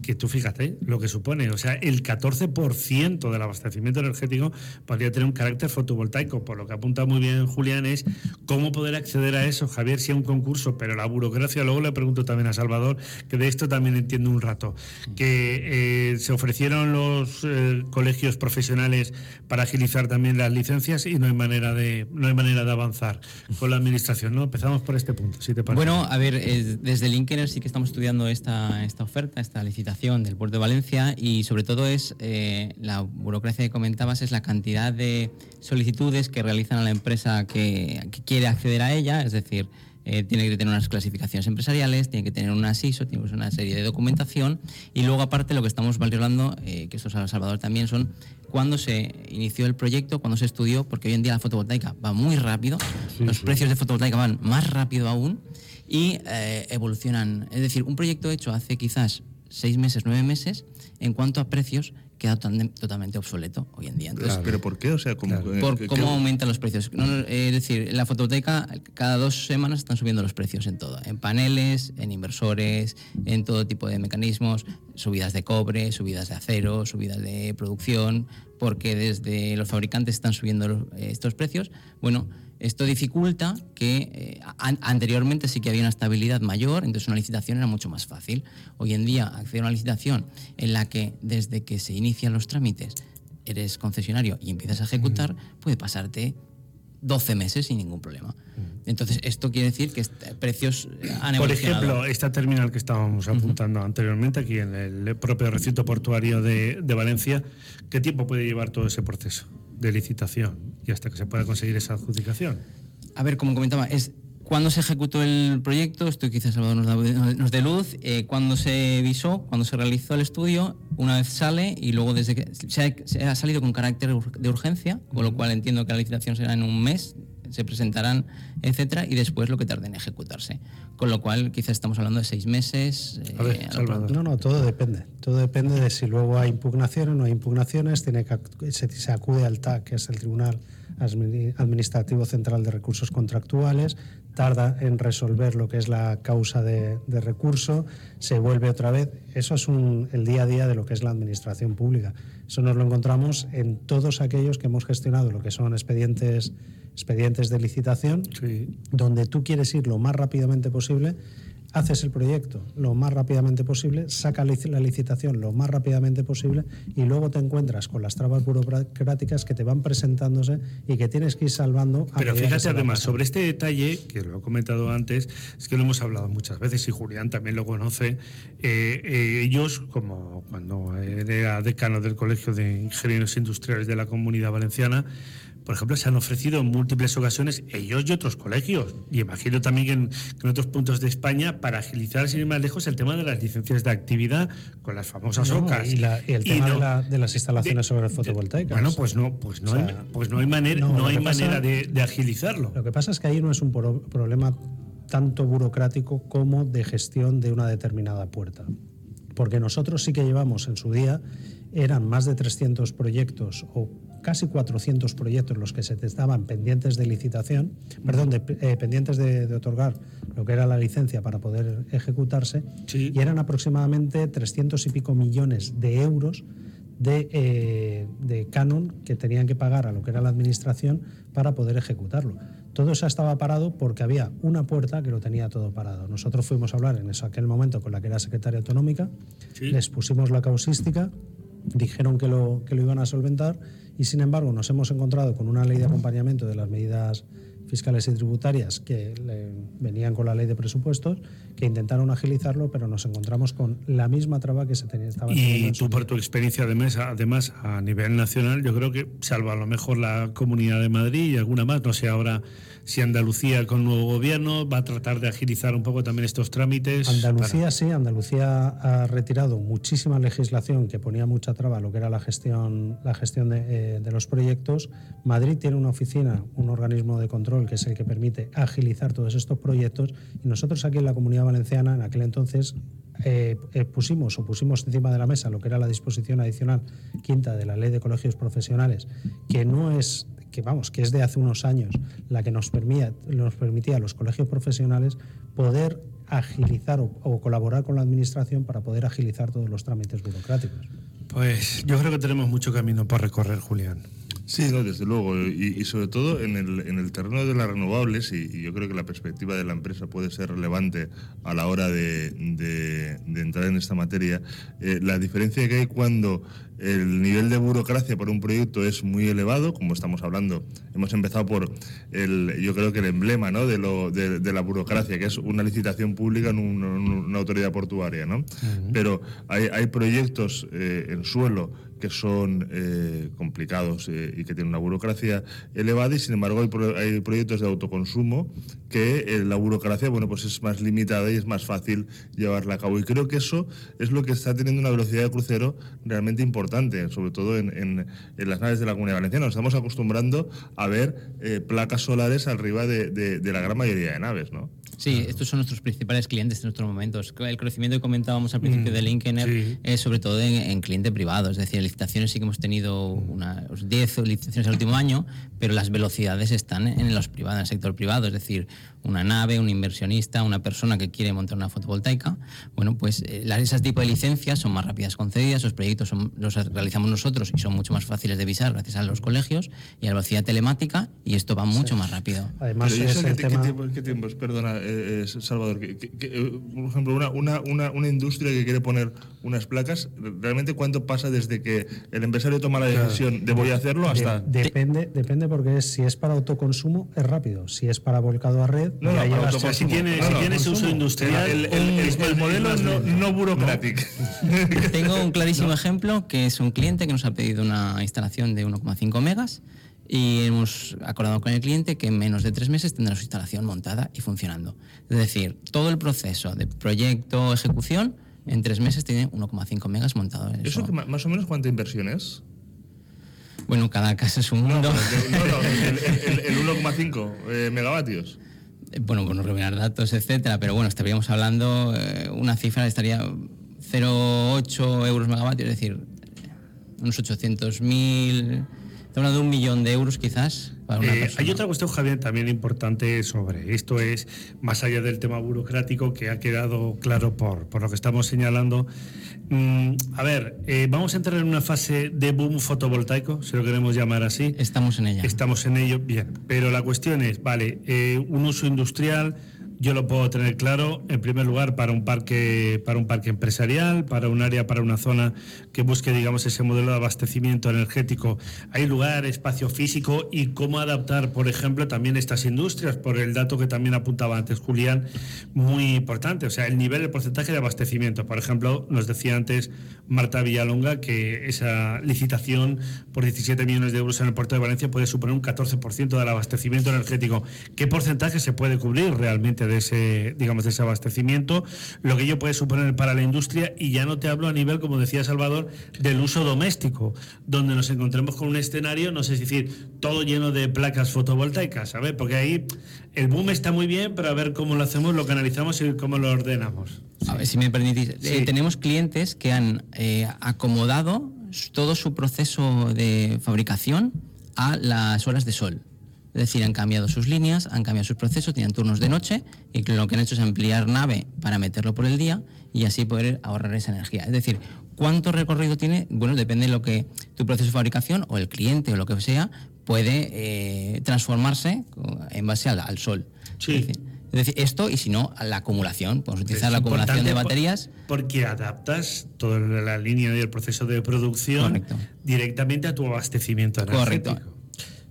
que tú fíjate lo que supone. O sea, el 14% del abastecimiento energético podría tener un carácter fotovoltaico. Por lo que apunta muy bien Julián es cómo poder acceder a eso, Javier, si hay un concurso, pero la burocracia, luego le pregunto también a Salvador, que de esto también entiendo un rato, que eh, se ofrecieron los eh, colegios profesionales para agilizar también las licencias y no hay manera de no hay manera de avanzar con la administración, ¿no? Empezamos por este punto, si te parece. Bueno, a ver, desde Linkener sí que estamos estudiando esta, esta oferta, esta licitación del puerto de Valencia y sobre todo es eh, la burocracia que comentabas, es la cantidad de solicitudes que realizan a la empresa que, que quiere acceder a ella, es decir, eh, tiene que tener unas clasificaciones empresariales, tiene que tener unas ISO, tiene que tener una serie de documentación y luego aparte lo que estamos valorando, eh, que esto sabe Salvador también, son cuándo se inició el proyecto, cuándo se estudió, porque hoy en día la fotovoltaica va muy rápido, los precios de fotovoltaica van más rápido aún y eh, evolucionan. Es decir, un proyecto hecho hace quizás seis meses, nueve meses, en cuanto a precios, queda totalmente, obsoleto hoy en día. Entonces, ¿Pero por qué? O sea, por cómo que- aumentan los precios. No, eh, es decir, en la fotovoltaica cada dos semanas están subiendo los precios en todo, en paneles, en inversores, en todo tipo de mecanismos, subidas de cobre, subidas de acero, subidas de producción, porque desde los fabricantes están subiendo eh, estos precios. Bueno, esto dificulta que eh, an- anteriormente sí que había una estabilidad mayor, entonces una licitación era mucho más fácil. Hoy en día acceder a una licitación en la que desde que se inician los trámites eres concesionario y empiezas a ejecutar, puede pasarte 12 meses sin ningún problema. Entonces, esto quiere decir que precios han Por evolucionado. ejemplo, esta terminal que estábamos apuntando anteriormente aquí en el propio recinto portuario de, de Valencia, ¿qué tiempo puede llevar todo ese proceso de licitación y hasta que se pueda conseguir esa adjudicación? A ver, como comentaba, es cuando se ejecutó el proyecto, esto quizás Salvador nos, da- nos dé luz, eh, cuando se visó, cuando se realizó el estudio, una vez sale y luego desde que se ha, se ha salido con carácter de urgencia, con lo cual entiendo que la licitación será en un mes, se presentarán, etcétera, y después lo que tarde en ejecutarse. Con lo cual quizás estamos hablando de seis meses. eh, A ver, Salvador. No, no, todo depende. Todo depende de si luego hay impugnaciones o no hay impugnaciones. Tiene que, se, se acude al TAC, que es el Tribunal Admini- Administrativo Central de Recursos Contractuales. Tarda en resolver lo que es la causa de, de recurso. Se vuelve otra vez. Eso es un- el día a día de lo que es la administración pública. Eso nos lo encontramos en todos aquellos que hemos gestionado lo que son expedientes, expedientes de licitación Sí. donde tú quieres ir lo más rápidamente posible haces el proyecto lo más rápidamente posible, saca la licitación lo más rápidamente posible y luego te encuentras con las trabas burocráticas que te van presentándose y que tienes que ir salvando. Pero fíjate además, sobre este detalle, que lo he comentado antes, es que lo hemos hablado muchas veces y Julián también lo conoce, eh, eh, ellos, como cuando era decano del Colegio de Ingenieros Industriales de la Comunidad Valenciana, por ejemplo, se han ofrecido en múltiples ocasiones ellos y otros colegios, y imagino también en, en otros puntos de España, para agilizar, sin ir más lejos, el tema de las licencias de actividad con las famosas OCAs. Y, el tema de, las instalaciones sobre fotovoltaicas. Bueno, pues no, pues no, hay, pues no hay manera, no, hay manera de, agilizarlo. Lo que pasa es que ahí no es un problema tanto burocrático como de gestión de una determinada puerta. Porque nosotros sí que llevamos en su día, eran más de 300 proyectos o casi 400 proyectos los que se estaban pendientes de licitación, perdón, eh, pendientes de, otorgar lo que era la licencia para poder ejecutarse, y eran aproximadamente 300 y pico millones de euros de, eh, de, canon que tenían que pagar a lo que era la administración para poder ejecutarlo. Todo eso estaba parado porque había una puerta que lo tenía todo parado. Nosotros fuimos a hablar en eso, aquel momento con la que era secretaria autonómica, les pusimos la causística, dijeron que lo, que lo iban a solventar y sin embargo nos hemos encontrado con una ley de acompañamiento de las medidas fiscales y tributarias que venían con la ley de presupuestos, que intentaron agilizarlo, pero nos encontramos con la misma traba que se tenía. Estaba y tú, por tu experiencia además, además, a nivel nacional, yo creo que, salvo a lo mejor la Comunidad de Madrid y alguna más, no sé ahora si Andalucía con nuevo gobierno va a tratar de agilizar un poco también estos trámites. Andalucía sí, Andalucía ha retirado muchísima legislación que ponía mucha traba a lo que era la gestión, la gestión eh, de, los proyectos. Madrid tiene una oficina, un organismo de control que es el que permite agilizar todos estos proyectos y nosotros aquí en la Comunidad Valenciana en aquel entonces eh, eh, pusimos o pusimos encima de la mesa lo que era la disposición adicional quinta de la ley de colegios profesionales, que no es que vamos, que es de hace unos años, la que nos permitía, nos permitía a los colegios profesionales poder agilizar o, colaborar con la administración para poder agilizar todos los trámites burocráticos. Pues yo creo que tenemos mucho camino para recorrer, Julián. Sí, no, desde luego. Y, sobre todo en el, en el, terreno de las renovables, y, yo creo que la perspectiva de la empresa puede ser relevante a la hora de, de, entrar en esta materia, eh, la diferencia que hay cuando el nivel de burocracia por un proyecto es muy elevado, como estamos hablando. Hemos empezado por, el, yo creo que el emblema ¿no? de, lo, de, la burocracia, que es una licitación pública en una autoridad portuaria. ¿no? Pero hay, hay proyectos eh, en suelo que son eh, complicados eh, y que tienen una burocracia elevada y sin embargo hay, proyectos de autoconsumo que la burocracia bueno pues es más limitada y es más fácil llevarla a cabo y creo que eso es lo que está teniendo una velocidad de crucero realmente importante sobre todo en, las naves de la Comunidad Valenciana nos estamos acostumbrando a ver placas solares arriba de, de la gran mayoría de naves ¿no? Sí, estos son nuestros principales clientes en estos momentos. El crecimiento que comentábamos al principio mm, de Linkener es sobre todo en, cliente privado, es decir, licitaciones sí que hemos tenido unas 10 licitaciones el último año, pero las velocidades están en los privados, en el sector privado, es decir, una nave, un inversionista, una persona que quiere montar una fotovoltaica, bueno, pues eh, esas tipos de licencias son más rápidas concedidas, los proyectos los realizamos nosotros y son mucho más fáciles de visar gracias a los colegios y a la velocidad telemática y esto va mucho más rápido. Además, ¿qué, ¿qué, tiempos, perdona, eh, eh, Salvador, por ejemplo, una, una, una, una, industria que quiere poner unas placas, ¿realmente cuánto pasa desde que el empresario toma la decisión de voy a hacerlo hasta...? depende, depende porque si es para autoconsumo es rápido, si es para volcado a red... No, no, si tiene, si tiene uso industrial... El, el, modelo no, no burocrático. Tengo un clarísimo ejemplo que es un cliente que nos ha pedido una instalación de 1,5 megas y hemos acordado con el cliente que en menos de tres meses tendrá su instalación montada y funcionando. Es decir, todo el proceso de proyecto, ejecución, en tres meses tiene 1,5 megas montado. En eso. ¿Eso más o menos cuánta inversión es? Bueno, cada casa es un mundo. No, no, el, 1,5 eh, megavatios. Eh, bueno, bueno, revelar datos, etcétera, pero bueno, estaríamos hablando, eh, una cifra estaría 0,8 euros megavatios, es decir, unos 800.000 Estamos hablando de un millón de euros quizás para una eh, Hay otra cuestión, Javier, también importante sobre esto, es más allá del tema burocrático que ha quedado claro por, por lo que estamos señalando. Mm, a ver, eh, vamos a entrar en una fase de boom fotovoltaico, si lo queremos llamar así. Estamos en ella. Estamos en ello, bien. Pero la cuestión es, vale, eh, un uso industrial yo lo puedo tener claro, en primer lugar, para un parque, para un parque empresarial, para un área, para una zona que busque, digamos, ese modelo de abastecimiento energético. Hay lugar, espacio físico y cómo adaptar, por ejemplo, también estas industrias, por el dato que también apuntaba antes Julián, muy importante. O sea, el nivel, el porcentaje de abastecimiento. Por ejemplo, nos decía antes Marta Villalonga que esa licitación por 17 millones de euros en el puerto de Valencia puede suponer un 14% del abastecimiento energético. ¿Qué porcentaje se puede cubrir realmente de ese, digamos, de ese abastecimiento? Lo que ello puede suponer para la industria y ya no te hablo a nivel, como decía Salvador, del uso doméstico, donde nos encontremos con un escenario, no sé decir, todo lleno de placas fotovoltaicas, ¿sabes? Porque ahí el boom está muy bien, pero a ver cómo lo hacemos, lo canalizamos y cómo lo ordenamos. A ver si me permitís. Eh, tenemos clientes que han eh, acomodado todo su proceso de fabricación a las horas de sol. Es decir, han cambiado sus líneas, han cambiado sus procesos, tienen turnos de noche y lo que han hecho es ampliar nave para meterlo por el día y así poder ahorrar esa energía. Es decir, ¿cuánto recorrido tiene? Bueno, depende de lo que tu proceso de fabricación o el cliente o lo que sea puede eh, transformarse en base al, sol. Sí. Es decir, esto y si no, la acumulación. Podemos utilizar la acumulación de baterías. Porque adaptas toda la línea y el proceso de producción directamente a tu abastecimiento energético. Correcto.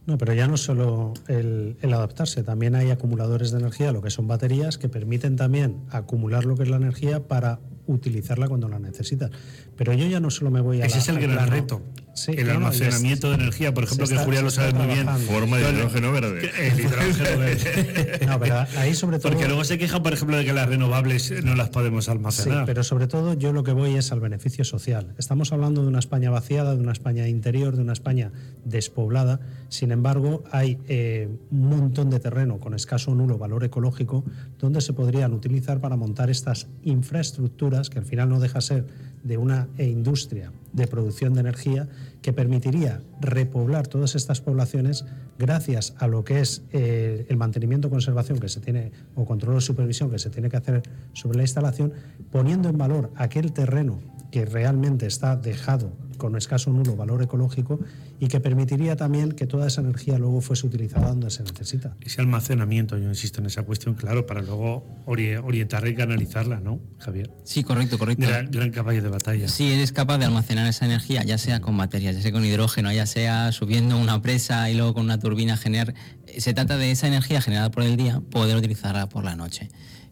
No, pero ya no solo el, adaptarse, también hay acumuladores de energía, lo que son baterías, que permiten también acumular lo que es la energía para utilizarla cuando la necesitas. Pero yo ya no solo me voy a... Ese es el gran reto. el almacenamiento de energía, por ejemplo, que Julián lo sabe muy bien. Forma de hidrógeno verde. El hidrógeno verde. no, pero ahí sobre todo... Porque luego se queja, por ejemplo, de que las renovables no las podemos almacenar. Sí, pero sobre todo yo lo que voy es al beneficio social. Estamos hablando de una España vaciada, de una España interior, de una España despoblada. Sin embargo, hay eh, un montón de terreno con escaso o nulo valor ecológico donde se podrían utilizar para montar estas infraestructuras que al final no deja ser de una industria de producción de energía que permitiría repoblar todas estas poblaciones gracias a lo que es eh, el mantenimiento conservación que se tiene o control o supervisión que se tiene que hacer sobre la instalación, poniendo en valor aquel terreno que realmente está dejado con escaso nulo valor ecológico y que permitiría también que toda esa energía luego fuese utilizada donde se necesita. Ese almacenamiento, yo insisto en esa cuestión, claro, para luego orientarla y canalizarla, ¿no, Javier? Sí, correcto, correcto. Gran, gran caballo de batalla. Sí, eres capaz de almacenar esa energía, ya sea con baterías, ya sea con hidrógeno, ya sea subiendo una presa y luego con una turbina generar. Se trata de esa energía generada por el día, poder utilizarla por la noche.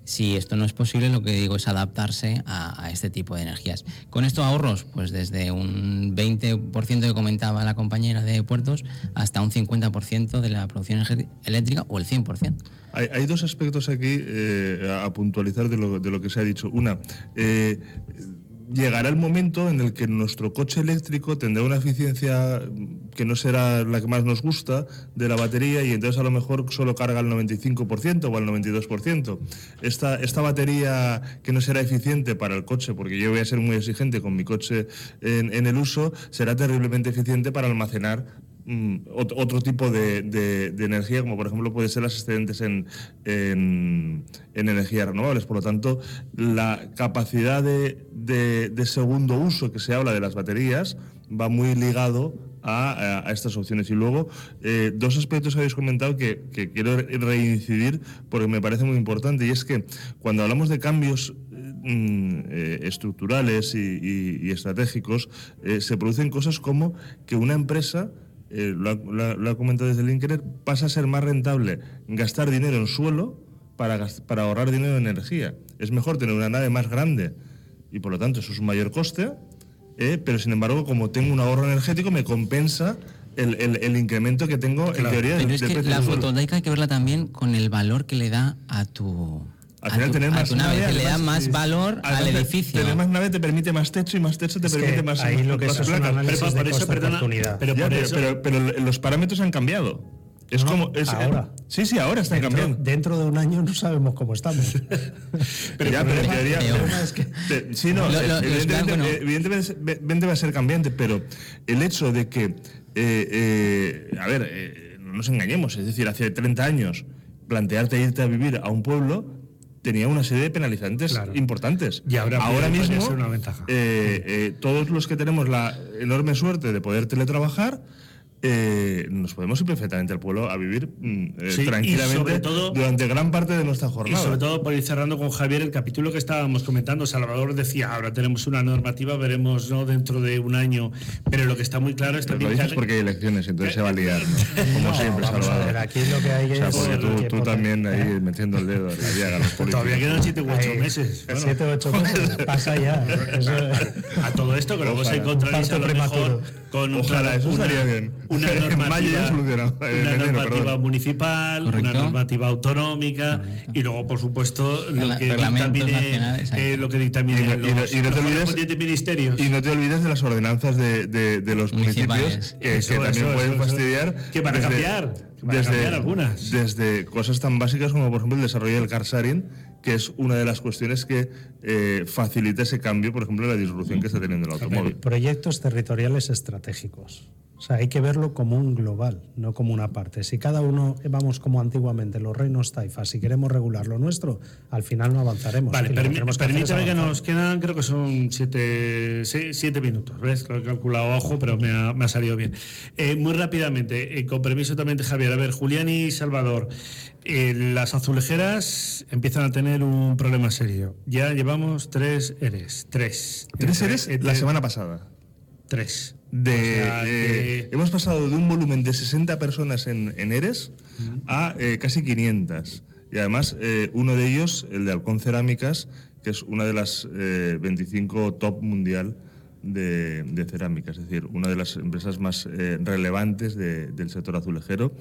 Si esto no es posible, lo que digo es adaptarse a, este tipo de energías. Con estos ahorros, pues desde un 20% que comentaba la compañera de puertos hasta un 50% de la producción eléctrica o el 100%. Hay, dos aspectos aquí eh, a puntualizar de lo, de lo, que se ha dicho. Una, eh, llegará el momento en el que nuestro coche eléctrico tendrá una eficiencia que no será la que más nos gusta de la batería y entonces a lo mejor solo carga el 95% o el 92%. Esta, esta batería que no será eficiente para el coche, porque yo voy a ser muy exigente con mi coche en el uso, será terriblemente eficiente para almacenar Mm, otro tipo de, energía, como por ejemplo puede ser las excedentes en, en, energías renovables. Por lo tanto, la capacidad de, segundo uso que se habla de las baterías va muy ligado a, estas opciones. Y luego, eh, dos aspectos que habéis comentado que, quiero reincidir porque me parece muy importante, y es que cuando hablamos de cambios mm, eh, estructurales y, estratégicos, eh, se producen cosas como que una empresa eh, lo, ha, comentado desde el pasa a ser más rentable gastar dinero en suelo para, para ahorrar dinero en energía. Es mejor tener una nave más grande y por lo tanto eso es un mayor coste, eh, pero sin embargo como tengo un ahorro energético me compensa el, incremento que tengo en teoría. Pero es que la fotovoltaica hay que verla también con el valor que le da a tu al final, tener más nave, le da más valor al edificio. Tener más nave te permite más techo y más techo te permite más. Ahí lo que es pero, por eso, pero, pero, los parámetros han cambiado. Es como. Es, ahora. sí, sí, ahora están cambiando. Dentro de un año no sabemos cómo estamos. pero ya, pero teoría. Sí, no, evidentemente, va a ser cambiante, pero el hecho de que. Eh, eh, a ver, eh, no nos engañemos, es decir, hace 30 años plantearte irte a vivir a un pueblo tenía una serie de penalizantes importantes. Y ahora, ahora mismo, una ventaja. Eh, eh, todos los que tenemos la enorme suerte de poder teletrabajar, eh, nos podemos ir perfectamente al pueblo a vivir mm, eh, Sí, y tranquilamente todo- durante gran parte de nuestra Y jornada. sobre todo por ir cerrando con Javier el capítulo que estábamos comentando. Salvador decía, ahora tenemos una normativa, veremos ¿no? dentro de un año. Pero lo que está muy claro es Pero lo también dices que- porque hay elecciones, entonces se va a liar, ¿no? Como No, siempre, Salvador. ver, aquí lo que hay O sea, es porque tú, que tú también ahí metiendo el dedo en la llaga los políticos. Todavía quedan siete u ocho Ahí, meses. Bueno, Siete o ocho meses, pasa ya. Eso- a todo esto que luego se Ojalá. encontraréis a lo mejor con un- Ojalá, eso estaría bien. Una normativa, una municipal, Correcto. una normativa autonómica y luego, por supuesto, lo que dictamine, eh, lo que dictamine Y no- y no- los, y no te los olvides- correspondientes ministerios. Y no te olvides de las ordenanzas de, de- de los municipios que, Eso, que también eso, pueden fastidiar. Que van a cambiar, cambiar algunas. Desde cosas tan básicas como, por ejemplo, el desarrollo del car sharing, que es una de las cuestiones que eh, facilita ese cambio, por ejemplo, en la disrupción que está teniendo el automóvil. Proyectos territoriales estratégicos. O sea, hay que verlo como un global, no como una parte. Si cada uno vamos como antiguamente, los reinos taifas, si queremos regular lo nuestro, al final no avanzaremos. Vale, lo que nos quedan, creo que son siete, siete minutos, ¿ves? Lo he calculado a ojo, pero me ha, me ha salido bien. Eh, muy rápidamente, eh, con permiso también de Javier, a ver, Julián y Salvador, eh, las azulejeras empiezan a tener un problema serio. Ya llevamos tres ERES, tres. Tres eres entre- la semana pasada. Tres. De, O sea, eh, que- Hemos pasado de un volumen de 60 personas en, en ERES a eh, casi 500. Y además, eh, uno de ellos, el de Halcón Cerámicas, que es una de las eh, 25 top mundial de, de cerámica, es decir, una de las empresas más eh, relevantes de- del sector azulejero.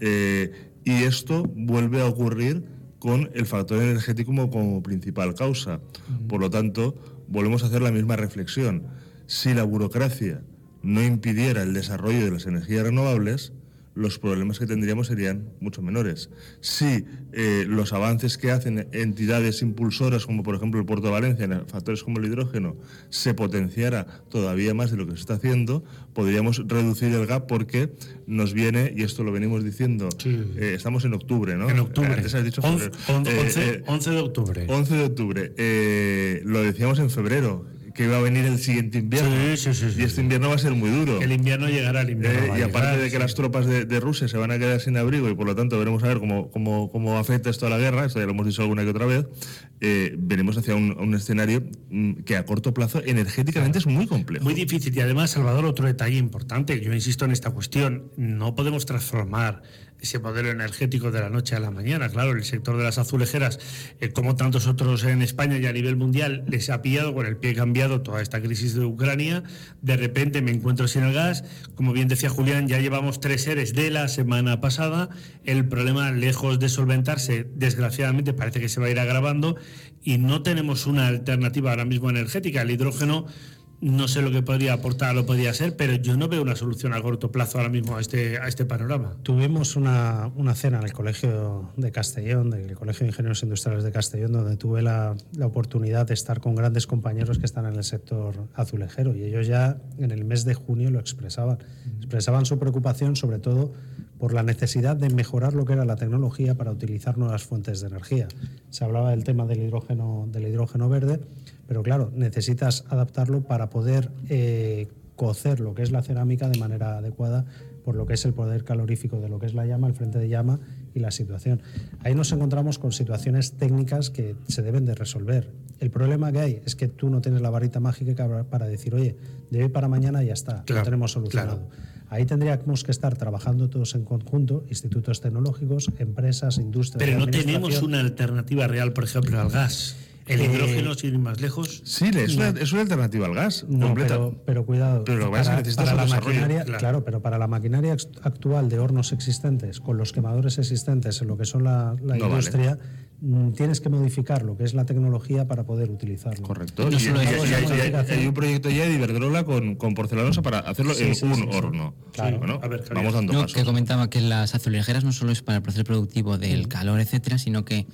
Eh, y esto vuelve a ocurrir con el factor energético como, como principal causa. Por lo tanto, volvemos a hacer la misma reflexión. Si la burocracia no impidiera el desarrollo de las energías renovables, los problemas que tendríamos serían mucho menores. Si eh, los avances que hacen entidades impulsoras, como por ejemplo el Puerto de Valencia, en factores como el hidrógeno, se potenciara todavía más de lo que se está haciendo, podríamos reducir el gap porque nos viene, y esto lo venimos diciendo, eh, estamos en octubre, ¿no? En octubre. Antes has dicho Once- febrero. on- Eh, once- eh, 11 de octubre. 11 de octubre. Eh, lo decíamos en febrero, que iba a venir el siguiente invierno. Sí, sí, sí, y este invierno va a ser muy duro. El invierno llegará, el invierno. Eh, y aparte de que las tropas de, de Rusia se van a quedar sin abrigo y por lo tanto veremos a ver cómo, cómo, cómo afecta esto a la guerra, esto ya lo hemos dicho alguna que otra vez, eh, venimos hacia un, un escenario mm, que a corto plazo energéticamente es muy complejo. Muy difícil. Y además, Salvador, otro detalle importante, yo insisto en esta cuestión, no podemos transformar ese modelo energético de la noche a la mañana. Claro, el sector de las azulejeras, eh, como tantos otros en España y a nivel mundial, les ha pillado con el pie cambiado toda esta crisis de Ucrania. De repente me encuentro sin el gas. Como bien decía Julián, ya llevamos tres seres de la semana pasada. El problema, lejos de solventarse, desgraciadamente parece que se va a ir agravando y no tenemos una alternativa ahora mismo energética. El hidrógeno no sé lo que podría aportar o podría ser, pero yo no veo una solución a corto plazo ahora mismo a este, a este panorama. Tuvimos una, una cena en el Colegio de Castellón, del Colegio de Ingenieros Industriales de Castellón, donde tuve la, la oportunidad de estar con grandes compañeros que están en el sector azulejero y ellos ya en el mes de junio lo expresaban. Expresaban su preocupación sobre todo por la necesidad de mejorar lo que era la tecnología para utilizar nuevas fuentes de energía. Se hablaba del tema del hidrógeno, del hidrógeno verde, pero claro, necesitas adaptarlo para poder eh, cocer lo que es la cerámica de manera adecuada por lo que es el poder calorífico de lo que es la llama, el frente de llama y la situación. Ahí nos encontramos con situaciones técnicas que se deben de resolver. El problema que hay es que tú no tienes la varita mágica para decir, oye, de hoy para mañana ya está, Claro, lo tenemos solucionado. Ahí tendríamos que estar trabajando todos en conjunto, institutos tecnológicos, empresas, industrias. Pero no tenemos una alternativa real, por ejemplo, al gas. El Eh, hidrógeno, sin ir más lejos. Sí, es una, es una alternativa al gas. No, completa. pero, pero cuidado. Pero para, para un la maquinaria, claro. claro. pero para la maquinaria actual de hornos existentes, con los quemadores existentes en lo que son la, la No industria, mm, tienes que modificar lo que es la tecnología para poder utilizarlo. Correcto. No y, y- y- hay un proyecto ya de Iberdrola con, con porcelanosa para hacerlo Sí, en sí, un sí, sí. horno. Claro. Bueno, A ver, vamos dando No, pasos. que comentaba que las azulejeras no solo es para el proceso productivo del calor, etcétera, sino que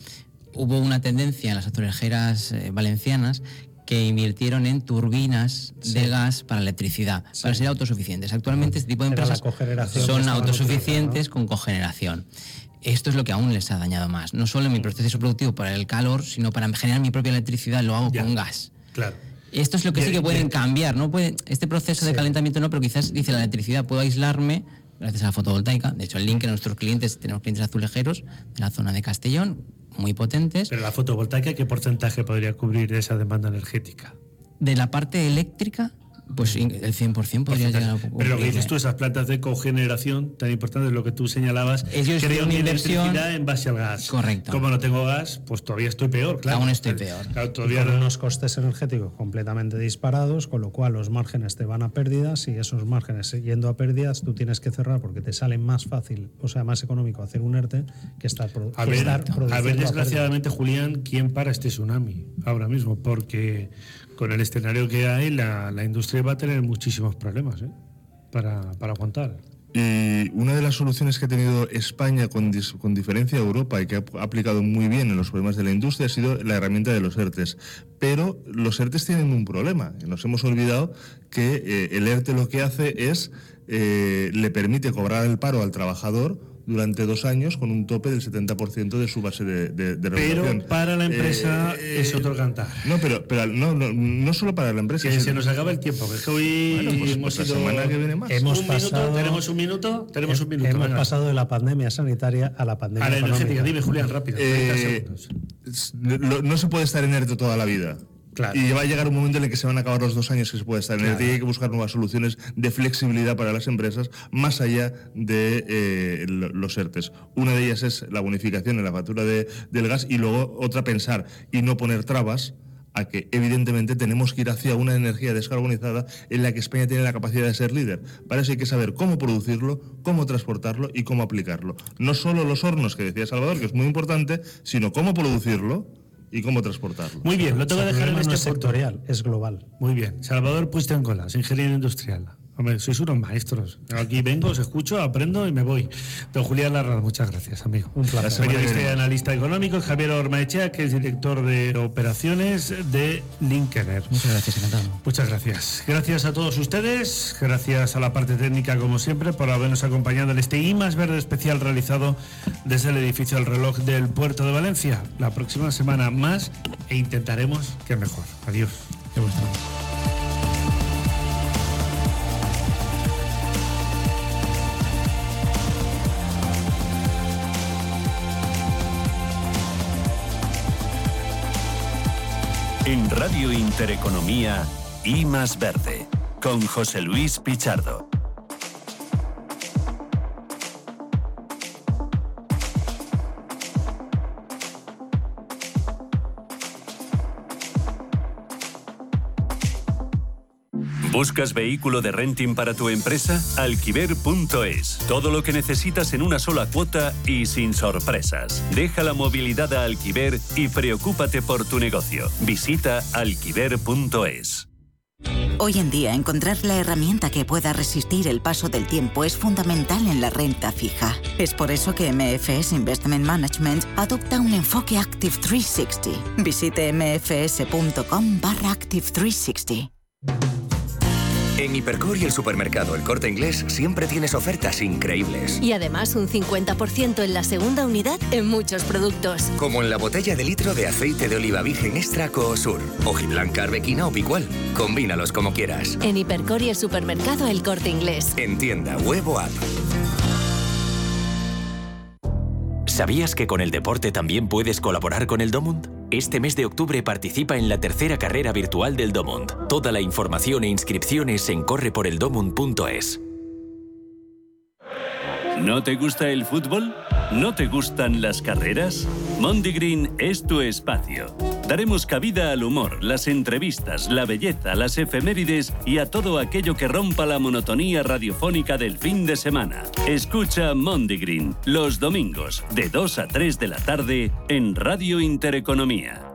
hubo una tendencia en las azulejeras eh, valencianas que invirtieron en turbinas de gas para electricidad, para ser autosuficientes. Actualmente este tipo de Era empresas son autosuficientes con cogeneración. Esto es lo que aún les ha dañado más. No solo en mi proceso productivo para el calor, sino para generar mi propia electricidad lo hago Ya. con gas. Claro. Esto es lo que sí que pueden cambiar, ¿no? Puede, este proceso de calentamiento no, pero quizás dice la electricidad, puedo aislarme gracias a la fotovoltaica. De hecho, el link en nuestros clientes, tenemos clientes azulejeros de la zona de Castellón, muy potentes. Pero la fotovoltaica, ¿qué porcentaje podría cubrir esa demanda energética? De la parte eléctrica, pues el 100% podría llegar a. Pero lo que dices tú, esas plantas de cogeneración tan importantes, lo que tú señalabas, Ellos creo una inversión- en base al gas. Correcto. Como no tengo gas, pues todavía estoy peor, claro. Aún estoy peor. Claro, todavía con no- unos costes energéticos completamente disparados, con lo cual los márgenes te van a pérdidas y esos márgenes yendo a pérdidas tú tienes que cerrar porque te sale más fácil, o sea, más económico hacer un ERTE que estar, pro- A que ver, estar a produciendo ver, desgraciadamente, Julián, ¿quién para este tsunami ahora mismo? Porque con el escenario que hay, la, industria va a tener muchísimos problemas ¿eh? para, para aguantar. Y una de las soluciones que ha tenido España con, con diferencia a Europa y que ha ap- aplicado muy bien en los problemas de la industria ha sido la herramienta de los ERTES. Pero los ERTES tienen un problema. Nos hemos olvidado que eh, el ERTE lo que hace es eh, le permite cobrar el paro al trabajador durante dos años con un tope del 70% de su base de, de. Pero para la empresa Eh, es otro cantar. No, pero, pero no, no, no solo para la empresa. Que se nos acaba el tiempo, que es que hoy Bueno, pues- hemos pues la ido- semana que viene más. Hemos un pasado- minuto, tenemos un minuto, tenemos un minuto. Hemos venga. pasado de la pandemia sanitaria a la pandemia a la energética, dime Julián, rápido. 30 Eh, no se puede estar en ERTE toda la vida. Claro. Y va a llegar un momento en el que se van a acabar los dos años que se puede estar en y hay que buscar nuevas soluciones de flexibilidad para las empresas más allá de eh, lo- los ERTES. Una de ellas es la bonificación en la factura de- del gas y luego otra pensar y no poner trabas a que evidentemente tenemos que ir hacia una energía descarbonizada en la que España tiene la capacidad de ser líder. Para eso hay que saber cómo producirlo, cómo transportarlo y cómo aplicarlo. No solo los hornos que decía Salvador, que es muy importante, sino cómo producirlo y cómo transportarlo. Muy bien, lo tengo que dejar en este no es punto. sectorial, es global. Muy bien. Salvador Puistencolas, ingeniero industrial. Hombre, sois unos maestros. Aquí vengo, os escucho, aprendo y me voy. Don Julián Larraz, muchas gracias, amigo. Un placer. La Periodista y analista económico, Javier Ormaechea, que es director de operaciones de Linkener. Muchas gracias, encantado. Muchas gracias. Gracias a todos ustedes, gracias a la parte técnica como siempre por habernos acompañado en este I más verde especial realizado desde el edificio del reloj del puerto de Valencia. La próxima semana más e intentaremos que mejor. Adiós. Qué En Radio Intereconomía, I más Verde, con José Luis Pichardo. ¿Buscas vehículo de renting para tu empresa? Alquiver.es. Todo lo que necesitas en una sola cuota y sin sorpresas. Deja la movilidad a Alquiver y preocúpate por tu negocio. Visita alquiver.es. Hoy en día encontrar la herramienta que pueda resistir el paso del tiempo es fundamental en la renta fija. Es por eso que MFS Investment Management adopta un enfoque Active 360. Visite mfs.com barra Active 360. En Hipercor y el supermercado El Corte Inglés siempre tienes ofertas increíbles. Y además un 50% en la segunda unidad en muchos productos. Como en la botella de litro de aceite de oliva virgen extra Coosur, hojiblanca, arbequina o picual. Combínalos como quieras. En Hipercor y el supermercado El Corte Inglés. En tienda, huevo app. ¿Sabías que con el deporte también puedes colaborar con el Domund? Este mes de octubre participa en la tercera carrera virtual del Domund. Toda la información e inscripciones en correporeldomund.es. ¿No te gusta el fútbol? ¿No te gustan las carreras? Mondigreen es tu espacio. Daremos cabida al humor, las entrevistas, la belleza, las efemérides y a todo aquello que rompa la monotonía radiofónica del fin de semana. Escucha Mondigreen los domingos de 2 a 3 de la tarde en Radio Intereconomía.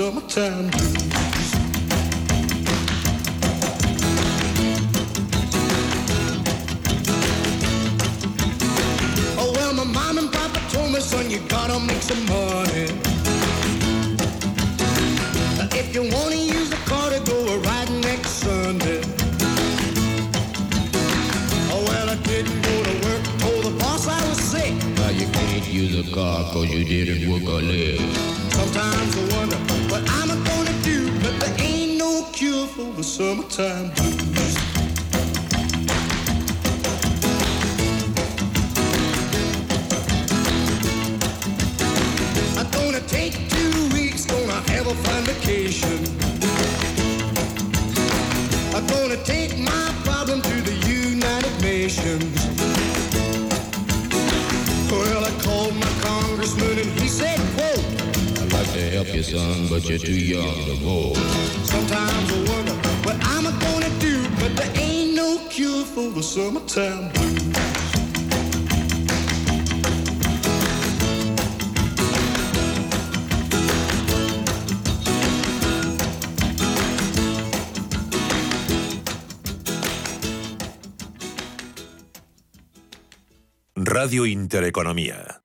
Summertime blues. time. Radio Intereconomía.